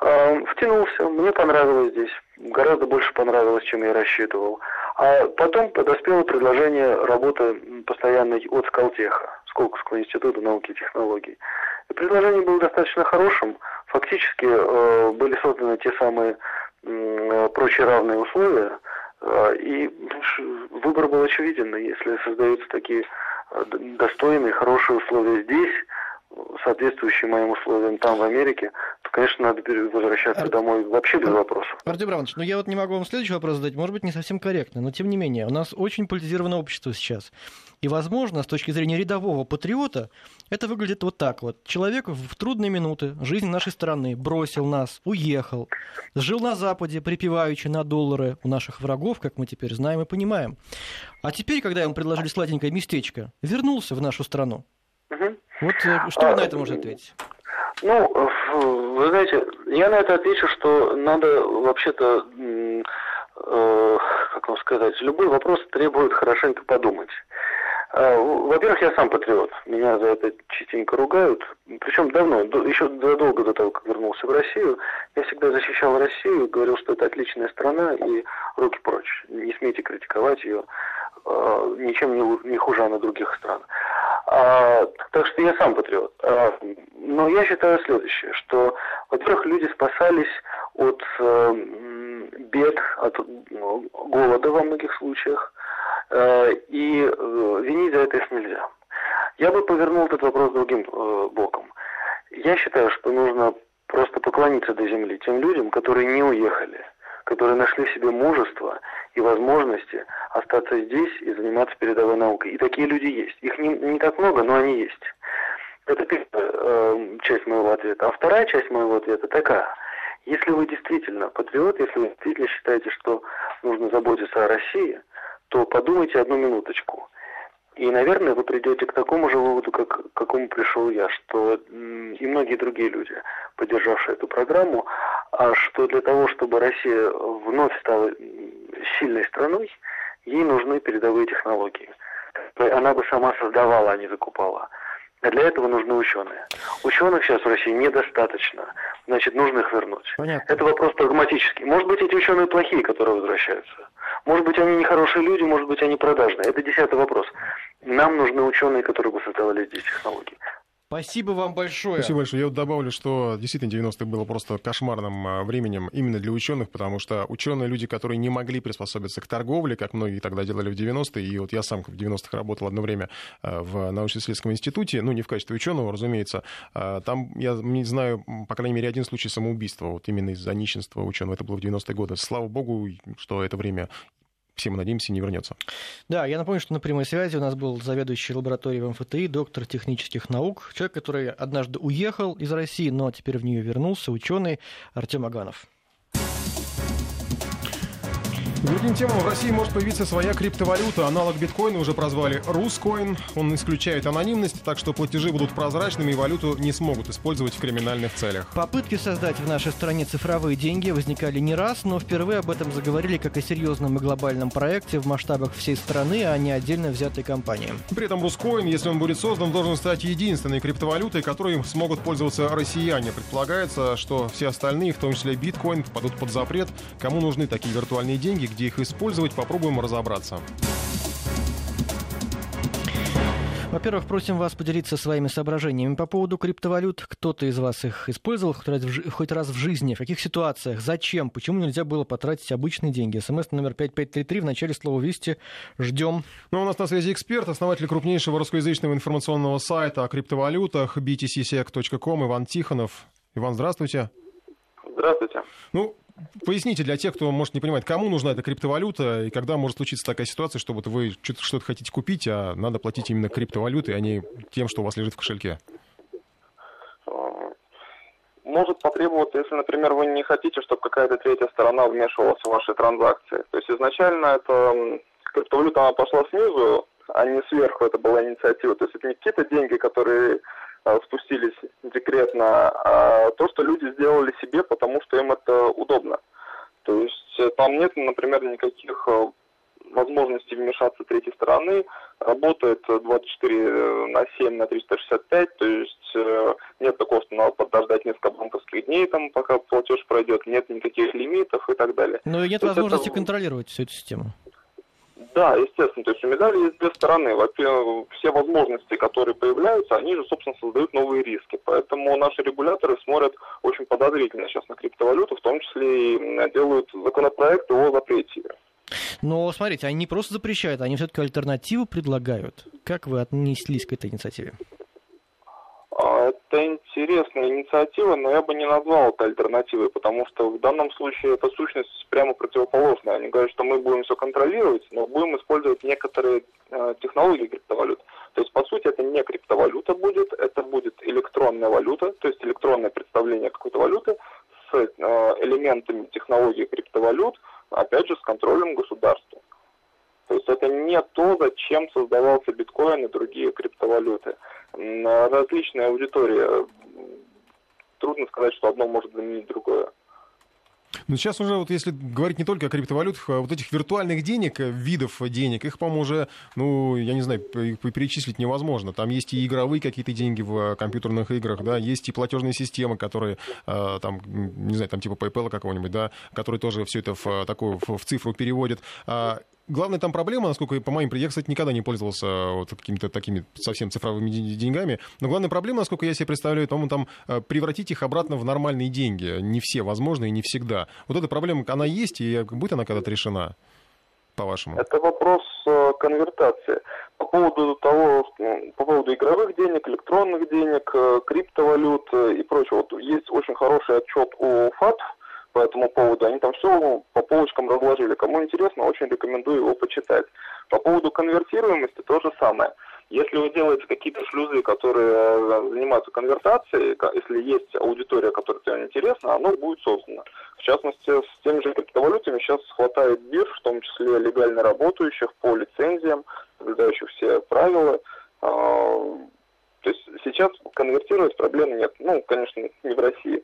S13: Э, втянулся, мне понравилось здесь, гораздо больше понравилось, чем я рассчитывал. А потом подоспело предложение работы постоянной от Скалтеха, Сколковского института науки и технологий. И предложение было достаточно хорошим. Фактически э, были созданы те самые э, прочие равные условия, э, и выбор был очевиден. Если создаются такие э, достойные, хорошие условия здесь, соответствующие моим условиям там, в Америке, то, конечно, надо возвращаться Ар... домой вообще без вопросов.
S1: Артем Иванович, ну я вот не могу вам следующий вопрос задать, может быть, не совсем корректно, но тем не менее, у нас очень политизированное общество сейчас. И, возможно, с точки зрения рядового патриота, это выглядит вот так вот. Человек в трудные минуты жизни нашей страны бросил нас, уехал, жил на Западе, припеваючи на доллары у наших врагов, как мы теперь знаем и понимаем. А теперь, когда ему предложили сладенькое местечко, вернулся в нашу страну. Угу. Вот э, что вы на это можете ответить?
S13: Ну, вы знаете, я на это отвечу, что надо вообще-то, э, как вам сказать, любой вопрос требует хорошенько подумать. А, во-первых, я сам патриот. Меня за это частенько ругают. Причем давно, еще задолго до того, как вернулся в Россию, я всегда защищал Россию, говорил, что это отличная страна, и руки прочь. Не смейте критиковать ее а, ничем не, не хуже на других стран. А, так что я сам патриот. А, но я считаю следующее, что, во-первых, люди спасались от э, бед, от голода во многих случаях, э, и э, винить за это их нельзя. Я бы повернул этот вопрос другим э, боком. Я считаю, что нужно просто поклониться до земли тем людям, которые не уехали, которые нашли в себе мужество и возможности остаться здесь и заниматься передовой наукой. И такие люди есть. Их не, не так много, но они есть. Это первая э, часть моего ответа. А вторая часть моего ответа такая. Если вы действительно патриот, если вы действительно считаете, что нужно заботиться о России, то подумайте одну минуточку. И, наверное, вы придете к такому же выводу, как, к какому пришел я, что и многие другие люди, поддержавшие эту программу, а что для того, чтобы Россия вновь стала сильной страной, ей нужны передовые технологии. Она бы сама создавала, а не закупала. А для этого нужны ученые. Ученых сейчас в России недостаточно. Значит, нужно их вернуть. Понятно. Это вопрос прагматический. Может быть, эти ученые плохие, которые возвращаются. Может быть, они нехорошие люди, может быть, они продажные. Это десятый вопрос. Нам нужны ученые, которые бы создавали здесь технологии.
S1: Спасибо вам большое.
S2: Спасибо большое. Я вот добавлю, что действительно 90-е было просто кошмарным а, временем именно для ученых, потому что ученые люди, которые не могли приспособиться к торговле, как многие тогда делали в 90-е, и вот я сам в 90-х работал одно время а, в научно-исследовательском институте, ну, не в качестве ученого, разумеется, а, там я не знаю, по крайней мере, один случай самоубийства, вот именно из-за нищенства ученого, это было в 90-е годы. Слава богу, что это время все мы надеемся, не вернется.
S1: Да, я напомню, что на прямой связи у нас был заведующий лабораторией в МФТИ, доктор технических наук, человек, который однажды уехал из России, но теперь в нее вернулся, ученый Артем Аганов.
S2: Другим темам в России может появиться своя криптовалюта. Аналог биткоина уже прозвали Рускоин. Он исключает анонимность, так что платежи будут прозрачными и валюту не смогут использовать в криминальных целях.
S1: Попытки создать в нашей стране цифровые деньги возникали не раз, но впервые об этом заговорили как о серьезном и глобальном проекте в масштабах всей страны, а не отдельно взятой компании.
S2: При этом Рускоин, если он будет создан, должен стать единственной криптовалютой, которой смогут пользоваться россияне. Предполагается, что все остальные, в том числе биткоин, попадут под запрет. Кому нужны такие виртуальные деньги, где их использовать, попробуем разобраться.
S1: Во-первых, просим вас поделиться своими соображениями по поводу криптовалют. Кто-то из вас их использовал хоть раз, в, хоть раз в жизни? В каких ситуациях? Зачем? Почему нельзя было потратить обычные деньги? СМС номер 5533 в начале слова «Вести». Ждем.
S2: Ну, у нас на связи эксперт, основатель крупнейшего русскоязычного информационного сайта о криптовалютах btcsec.com Иван Тихонов. Иван, здравствуйте.
S14: Здравствуйте.
S2: Ну, Поясните для тех, кто, может, не понимает, кому нужна эта криптовалюта и когда может случиться такая ситуация, что вот вы что-то хотите купить, а надо платить именно криптовалютой, а не тем, что у вас лежит в кошельке?
S14: Может потребоваться, если, например, вы не хотите, чтобы какая-то третья сторона вмешивалась в ваши транзакции. То есть изначально эта криптовалюта, она пошла снизу, а не сверху, это была инициатива. То есть это не какие-то деньги, которые спустились декретно, а то, что люди сделали себе, потому что им это удобно. То есть э, там нет, например, никаких э, возможностей вмешаться третьей стороны, работает 24 на 7 на 365, то есть нет такого, что надо подождать несколько банковских дней, там, пока платеж пройдет, нет никаких лимитов и так далее.
S1: Но нет то возможности это... контролировать всю эту систему.
S14: Да, естественно. То есть у медали есть две стороны. Во-первых, все возможности, которые появляются, они же, собственно, создают новые риски. Поэтому наши регуляторы смотрят очень подозрительно сейчас на криптовалюту, в том числе и делают законопроекты о запрете.
S1: Но смотрите, они не просто запрещают, они все-таки альтернативу предлагают. Как вы отнеслись к этой инициативе?
S14: А, это интересная инициатива, но я бы не назвал это альтернативой, потому что в данном случае эта сущность прямо противоположная. Они говорят, что мы будем все контролировать, но будем использовать некоторые э, технологии криптовалют. То есть, по сути, это не криптовалюта будет, это будет электронная валюта, то есть электронное представление какой-то валюты с э, элементами технологии криптовалют, опять же, с контролем государства. То есть это не то, зачем создавался биткоин и другие криптовалюты. Различная аудитория. Трудно сказать, что одно может заменить другое.
S2: Но сейчас уже, вот если говорить не только о криптовалютах, а вот этих виртуальных денег, э, видов денег, их, по-моему, уже, ну, я не знаю, перечислить невозможно. Там есть и игровые какие-то деньги в компьютерных играх, да, есть и платежные системы, которые, э, там, не знаю, там типа PayPal какого-нибудь, да, которые тоже все это в такую в цифру переводят. Главная там проблема, насколько по моим я, кстати, никогда не пользовался вот какими-то такими совсем цифровыми деньгами, но главная проблема, насколько я себе представляю, по-моему, там э, превратить их обратно в нормальные деньги. Не все возможно и не всегда. Вот эта проблема, она есть, и будет она когда-то решена, по-вашему?
S14: Это вопрос э, конвертации. По поводу того, по поводу игровых денег, электронных денег, э, криптовалют и прочего. Вот есть очень хороший отчет у ФАТ, по этому поводу. Они там все по полочкам разложили. Кому интересно, очень рекомендую его почитать. По поводу конвертируемости то же самое. Если вы делаете какие-то шлюзы, которые э, занимаются конвертацией, если есть аудитория, которая тебе интересна, оно будет создано. В частности, с теми же криптовалютами сейчас хватает бирж, в том числе легально работающих по лицензиям, соблюдающих все правила. А, то есть сейчас конвертировать проблем нет. Ну, конечно, не в России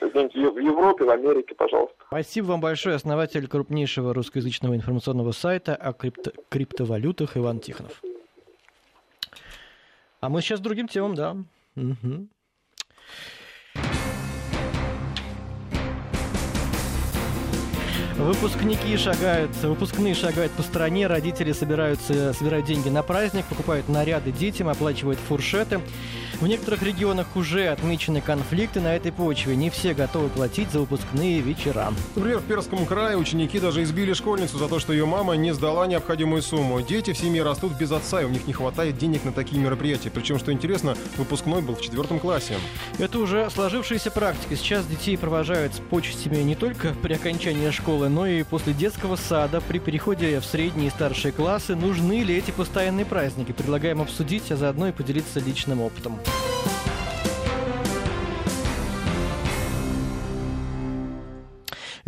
S14: в Европе, в Америке, пожалуйста.
S1: Спасибо вам большое. Основатель крупнейшего русскоязычного информационного сайта о крипто криптовалютах Иван Тихонов. А мы сейчас другим темам, да. Угу. Выпускники шагают, выпускные шагают по стране, родители собираются, собирают деньги на праздник, покупают наряды детям, оплачивают фуршеты. В некоторых регионах уже отмечены конфликты на этой почве. Не все готовы платить за выпускные вечера.
S2: Например, в Перском крае ученики даже избили школьницу за то, что ее мама не сдала необходимую сумму. Дети в семье растут без отца, и у них не хватает денег на такие мероприятия. Причем, что интересно, выпускной был в четвертом классе.
S1: Это уже сложившаяся практика. Сейчас детей провожают с почестями не только при окончании школы, но и после детского сада. При переходе в средние и старшие классы нужны ли эти постоянные праздники? Предлагаем обсудить, а заодно и поделиться личным опытом.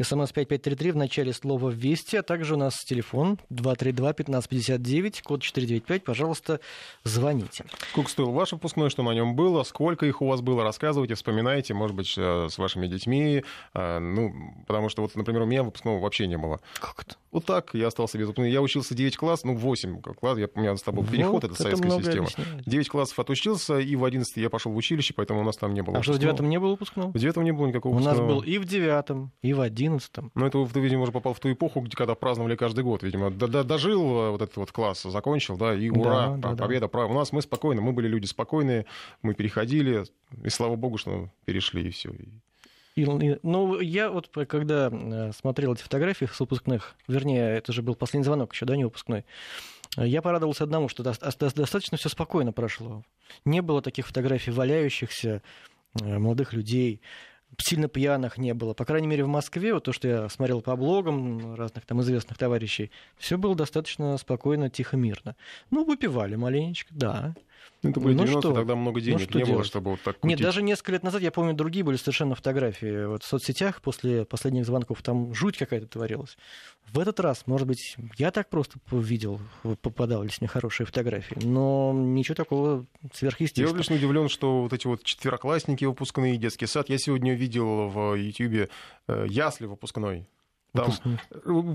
S1: СМС 5533 в начале слова «Вести», а также у нас телефон 232-1559, код 495. Пожалуйста, звоните.
S2: Сколько стоил ваш выпускной, что на нем было, сколько их у вас было, рассказывайте, вспоминайте, может быть, э, с вашими детьми. Э, ну, потому что, вот, например, у меня выпускного вообще не было.
S1: Как это?
S2: Вот так, я остался без выпускного. Я учился 9 класс, ну, 8 класс, я, у меня с тобой переход, вот, это советская система. Объясняет. 9 классов отучился, и в 11 я пошел в училище, поэтому у нас там не было
S1: А что, в 9 не было выпускного?
S2: В 9 не было никакого
S1: У
S2: выпускного.
S1: нас был и в 9 и в 11 одиннадцатом.
S2: Ну, это ты, видимо, уже попал в ту эпоху, где когда праздновали каждый год, видимо. Дожил э, вот этот вот класс, закончил, да, и ура, да, да, победа, да. У нас мы спокойно, мы были люди спокойные, мы переходили, и слава богу, что перешли, и все.
S1: Ну, я вот когда э, смотрел эти фотографии с выпускных, вернее, это же был последний звонок еще, да, не выпускной, я порадовался одному, что достаточно все спокойно прошло. Не было таких фотографий валяющихся э, молодых людей, сильно пьяных не было. По крайней мере, в Москве, вот то, что я смотрел по блогам разных там известных товарищей, все было достаточно спокойно, тихо, мирно. Ну, выпивали маленечко, да.
S2: Это были ну 90 что? тогда много ну денег ну, не делать? было, чтобы вот так кутить.
S1: Нет, даже несколько лет назад, я помню, другие были совершенно фотографии. Вот в соцсетях после последних звонков там жуть какая-то творилась. В этот раз, может быть, я так просто видел, попадались мне хорошие фотографии, но ничего такого сверхъестественного.
S2: Я лично удивлен, что вот эти вот четвероклассники выпускные, детский сад, я сегодня видел в Ютьюбе э, ясли выпускной. Там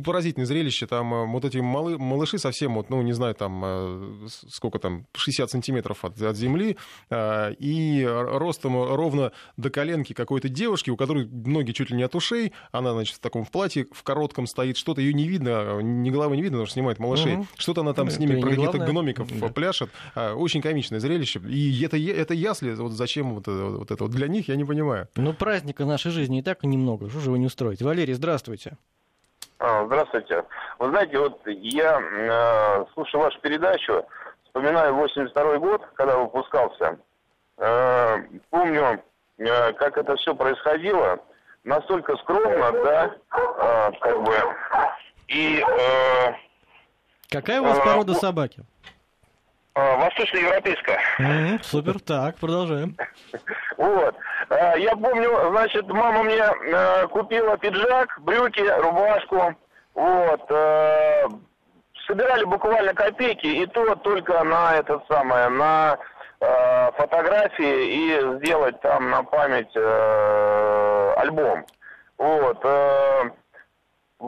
S2: поразительное зрелище, там э, вот эти малы, малыши совсем, вот, ну, не знаю, там, э, сколько там, 60 сантиметров от, от земли, э, и ростом ровно до коленки какой-то девушки, у которой ноги чуть ли не от ушей, она, значит, в таком в платье, в коротком стоит, что-то ее не видно, ни головы не видно, потому что снимает малышей, угу. что-то она там ну, с ними про каких-то гномиков да. пляшет, очень комичное зрелище, и это, это ясли, вот зачем вот, вот это вот для них, я не понимаю.
S1: Ну, праздника нашей жизни и так немного, что же вы не устроите? Валерий, здравствуйте.
S15: А, здравствуйте. Вы знаете, вот я, э, слушаю вашу передачу, вспоминаю 82 год, когда выпускался. Э, помню, э, как это все происходило. Настолько скромно, да, э, как бы. И... Э,
S1: Какая у вас порода э, собаки?
S15: Э, восточноевропейская.
S1: Mm, супер, так, продолжаем.
S15: Вот. Э, я помню, значит, мама мне э, купила пиджак, брюки, рубашку. Вот. Собирали буквально копейки, и то только на это самое, на фотографии и сделать там на память альбом. Вот.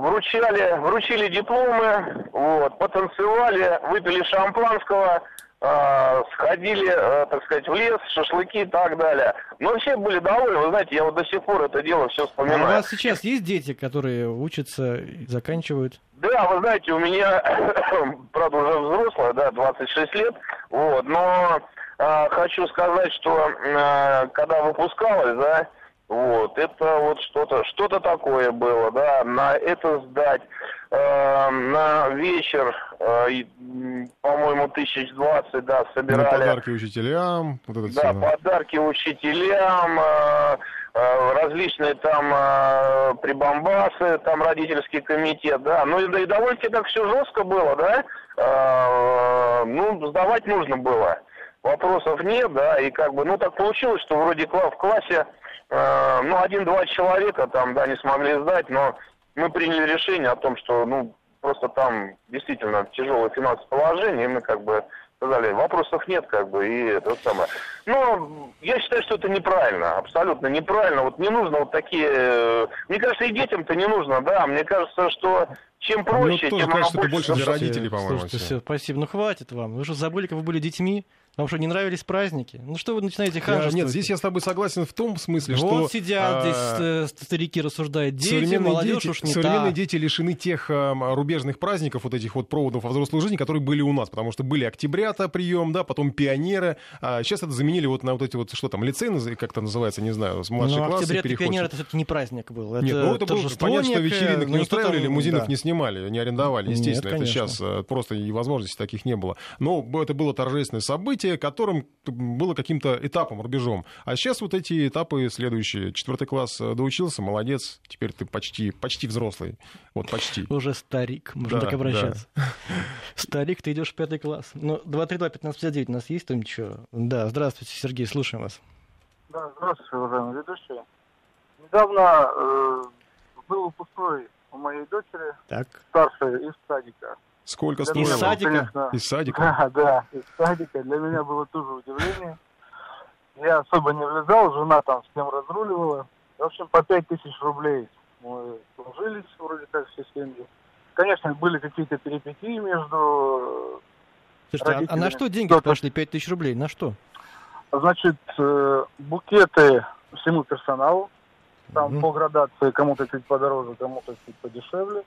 S15: Вручали, вручили дипломы, вот, потанцевали, выпили шампанского, э, сходили, э, так сказать, в лес, шашлыки и так далее. Но все были довольны, вы знаете, я вот до сих пор это дело все
S1: А у
S15: вспоминаю.
S1: вас сейчас есть дети, которые учатся и заканчивают?
S15: Да, вы знаете, у меня, правда, уже взрослая, да, 26 лет, вот, но э, хочу сказать, что э, когда выпускалась, да, вот, это вот что-то, что-то такое было, да, на это сдать, э, на вечер, э, по-моему, тысяч двадцать, да,
S2: На
S15: собирали.
S2: подарки учителям. Вот это
S15: Да,
S2: всё.
S15: подарки учителям, э, э, различные там э, прибамбасы, там родительский комитет, да. Ну и, да, и довольно-таки так все жестко было, да. Э, ну, сдавать нужно было. Вопросов нет, да, и как бы, ну так получилось, что вроде в классе, э, ну, один-два человека там, да, не смогли сдать, но мы приняли решение о том, что, ну, просто там действительно тяжелое финансовое положение, и мы как бы сказали, вопросов нет, как бы, и это вот самое. Но я считаю, что это неправильно, абсолютно неправильно. Вот не нужно вот такие... э, Мне кажется, и детям-то не нужно, да. Мне кажется, что чем проще,
S2: Ну, тоже
S15: тем
S2: кажется,
S15: оно
S2: это больше для родителей, по-моему.
S1: Слушайте, все, спасибо. Ну хватит вам. Вы же забыли, как вы были детьми. Вам что, не нравились праздники? Ну что вы начинаете
S2: Я-
S1: ханжествовать?
S2: Нет, здесь я с тобой согласен в том смысле, что...
S1: Вот сидят
S2: а,
S1: здесь э, старики рассуждают. Дети,
S2: современные
S1: молодежь
S2: дети,
S1: уж не
S2: современные
S1: та.
S2: дети лишены тех рубежных праздников, вот этих вот проводов во взрослую жизнь, которые были у нас, потому что были октября-то прием, да, потом пионеры, а сейчас это заменили вот на вот эти вот, что там, лицей, наз- как это называется, не знаю, с младшей
S1: Ну,
S2: классы
S1: октября
S2: переходят.
S1: пионер это все-таки не праздник был.
S2: Нет, ну это было понятно, что вечеринок
S1: но
S2: не
S1: никто
S2: устраивали,
S1: там-
S2: лимузинов
S1: да.
S2: не снимали, не арендовали,
S1: Нет,
S2: естественно. это
S1: конечно.
S2: сейчас э, просто и возможностей таких не было. Но это было торжественное событие, которым было каким-то этапом, рубежом. А сейчас вот эти этапы следующие. Четвертый класс э, доучился, молодец, теперь ты почти, почти взрослый. Вот почти.
S1: Уже старик, можно
S2: Да,
S1: так
S2: да.
S1: обращаться. Старик, ты идешь в пятый класс. Ну, 232-1559 у нас есть кто-нибудь еще? Да, здравствуйте, Сергей, слушаем вас.
S16: Да, здравствуйте, уважаемые ведущие. Недавно э, был выпускной у моей дочери,
S1: Так.
S16: старшей, из садика.
S2: Сколько стоило?
S16: меня было, конечно,
S2: Из садика?
S16: Да, да, из садика. Для меня было тоже удивление. Я особо не влезал, жена там всем разруливала. В общем, по пять тысяч рублей мы сложились, вроде как все семьи. Конечно, были какие-то перипетии между
S1: Слушайте, а- а, на что деньги пошли? 5 тысяч рублей, на что?
S16: Значит, э, букеты всему персоналу. Там по градации, кому-то чуть подороже, кому-то чуть подешевле.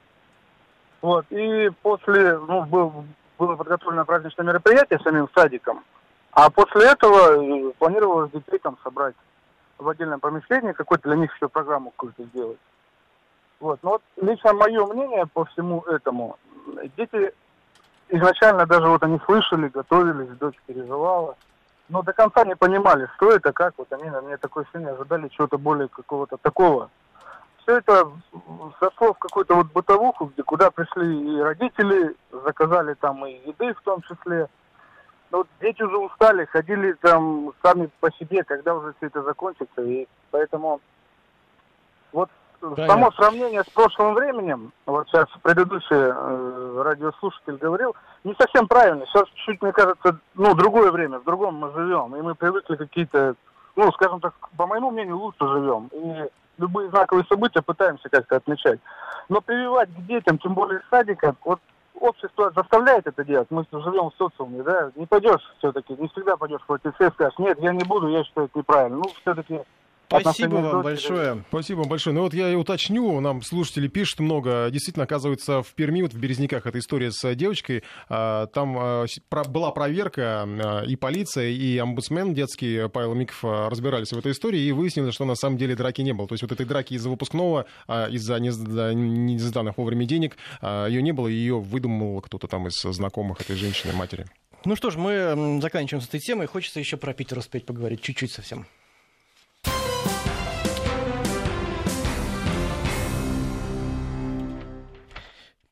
S16: Вот, и после, ну, был, было подготовлено праздничное мероприятие самим садиком, а после этого э, планировалось детей там собрать в отдельном помещении, какой-то для них еще программу какую-то сделать. Вот, но вот лично мое мнение по всему этому, дети изначально даже вот они слышали, готовились, дочь переживала, но до конца не понимали, что это, как. Вот они на мне такой ощущение ожидали чего-то более какого-то такого. Все это сошло в какую-то вот бытовуху, где куда пришли и родители, заказали там и еды в том числе. Но вот дети уже устали, ходили там сами по себе, когда уже все это закончится. И поэтому вот само сравнение с прошлым временем, вот сейчас предыдущий э, радиослушатель говорил, не совсем правильно. Сейчас чуть, мне кажется, ну, другое время, в другом мы живем. И мы привыкли какие-то, ну, скажем так, по моему мнению, лучше живем. И любые знаковые события пытаемся как-то отмечать. Но прививать к детям, тем более садика, вот общество заставляет это делать. Мы живем в социуме, да, не пойдешь все-таки, не всегда пойдешь в ОТС и скажешь, нет, я не буду, я считаю это неправильно. Ну, все-таки
S1: Спасибо вам большое.
S2: Спасибо вам большое. Ну вот я и уточню, нам слушатели пишут много. Действительно, оказывается, в Перми, вот в Березняках, эта история с девочкой, а, там а, была проверка, а, и полиция, и омбудсмен детский Павел Миков разбирались в этой истории, и выяснилось, что на самом деле драки не было. То есть вот этой драки из-за выпускного, а, из-за незданных вовремя денег, ее не было, ее выдумал кто-то там из знакомых этой женщины, матери.
S1: Ну что ж, мы заканчиваем с этой темой. Хочется еще про Питер успеть поговорить чуть-чуть совсем.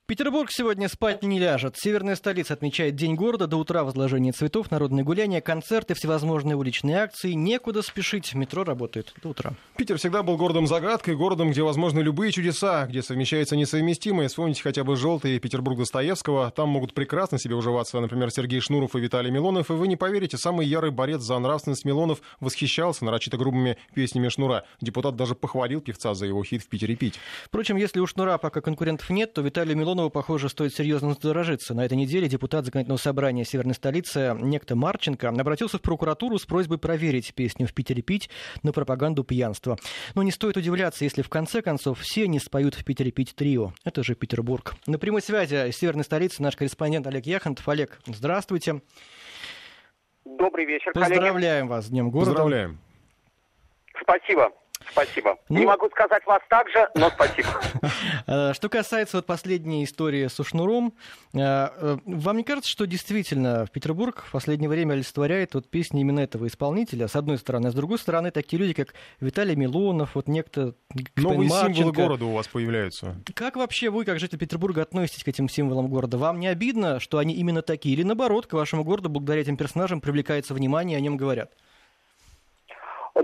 S1: Петербург сегодня спать не ляжет. Северная столица отмечает День города. До утра возложение цветов, народные гуляния, концерты, всевозможные уличные акции. Некуда спешить. Метро работает до утра.
S2: Питер всегда был городом загадкой, городом, где возможны любые чудеса, где совмещаются несовместимые. Вспомните хотя бы желтый Петербург Достоевского. Там могут прекрасно себе уживаться, например, Сергей Шнуров и Виталий Милонов. И вы не поверите, самый ярый борец за нравственность Милонов восхищался нарочито грубыми песнями Шнура. Депутат даже похвалил певца за его хит «В Питере пить».
S1: Впрочем, если у Шнура пока конкурентов нет, то Виталию Милонову Миронову, похоже, стоит серьезно насторожиться. На этой неделе депутат законодательного собрания Северной столицы некто Марченко обратился в прокуратуру с просьбой проверить песню «В Питере пить» на пропаганду пьянства. Но не стоит удивляться, если в конце концов все не споют «В Питере пить» трио. Это же Петербург. На прямой связи из Северной столицы наш корреспондент Олег Яхонтов. Олег, здравствуйте.
S17: Добрый вечер,
S1: коллеги. Поздравляем вас с Днем города.
S2: Поздравляем.
S17: Спасибо. Спасибо. Ну... Не могу сказать вас так же, но спасибо.
S1: Э, что касается вот последней истории с Ушнуром, э, э, вам не кажется, что действительно в Петербург в последнее время олицетворяет вот песни именно этого исполнителя, с одной стороны, а с другой стороны, такие люди, как Виталий Милонов, вот некто
S2: Новые Марченко. символы города у вас появляются.
S1: Как вообще вы, как житель Петербурга, относитесь к этим символам города? Вам не обидно, что они именно такие? Или наоборот, к вашему городу благодаря этим персонажам привлекается внимание, о нем говорят?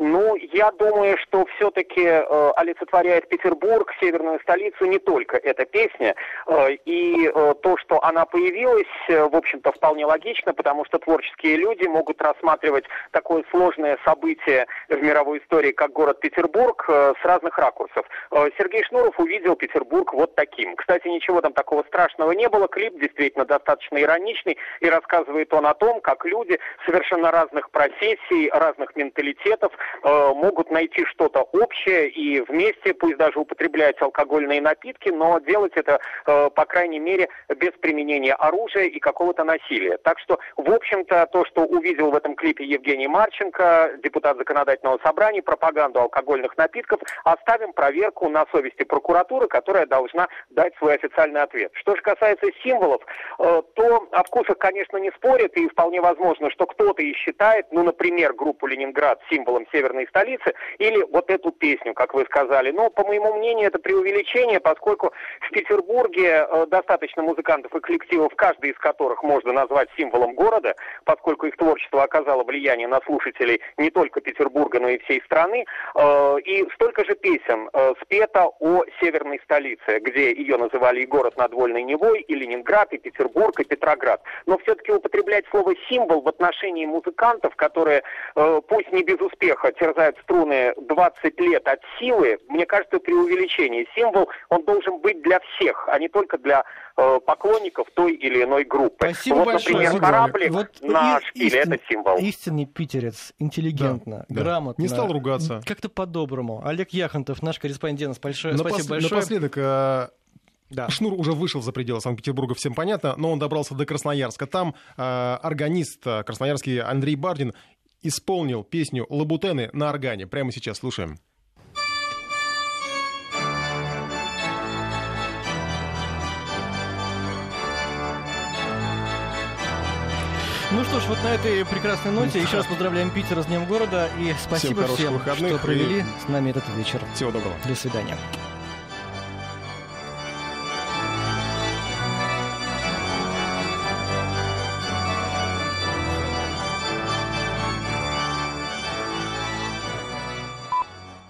S17: Ну, я думаю, что все-таки э, олицетворяет Петербург, северную столицу, не только эта песня. Э, и э, то, что она появилась, э, в общем-то, вполне логично, потому что творческие люди могут рассматривать такое сложное событие в мировой истории, как город Петербург, э, с разных ракурсов. Э, Сергей Шнуров увидел Петербург вот таким. Кстати, ничего там такого страшного не было. Клип действительно достаточно ироничный, и рассказывает он о том, как люди совершенно разных профессий, разных менталитетов Э, могут найти что-то общее и вместе, пусть даже употреблять алкогольные напитки, но делать это, э, по крайней мере, без применения оружия и какого-то насилия. Так что, в общем-то, то, что увидел в этом клипе Евгений Марченко, депутат законодательного собрания, пропаганду алкогольных напитков, оставим проверку на совести прокуратуры, которая должна дать свой официальный ответ. Что же касается символов, э, то о вкусах, конечно, не спорят, и вполне возможно, что кто-то и считает, ну, например, группу «Ленинград» символом северной столицы, или вот эту песню, как вы сказали. Но, по моему мнению, это преувеличение, поскольку в Петербурге э, достаточно музыкантов и коллективов, каждый из которых можно назвать символом города, поскольку их творчество оказало влияние на слушателей не только Петербурга, но и всей страны. Э, и столько же песен э, спето о северной столице, где ее называли и город над Вольной Невой, и Ленинград, и Петербург, и Петроград. Но все-таки употреблять слово «символ» в отношении музыкантов, которые, э, пусть не без успеха, терзают струны 20 лет от силы, мне кажется, преувеличение. Символ, он должен быть для всех, а не только для э, поклонников той или иной группы.
S1: Спасибо
S17: вот,
S1: большое.
S17: например, кораблик вот на и, шпиле истин, это символ.
S1: Истинный питерец, интеллигентно, да, грамотно.
S2: Не стал ругаться.
S1: Как-то по-доброму. Олег Яхонтов, наш корреспондент, большое, Напос... спасибо большое.
S2: Напоследок, э, да. Шнур уже вышел за пределы Санкт-Петербурга, всем понятно, но он добрался до Красноярска. Там э, органист э, красноярский Андрей Бардин исполнил песню «Лабутены» на органе. Прямо сейчас слушаем.
S1: Ну что ж, вот на этой прекрасной ноте еще раз поздравляем Питер с Днем города и спасибо всем, всем что провели и... с нами этот вечер.
S2: Всего доброго.
S1: До свидания.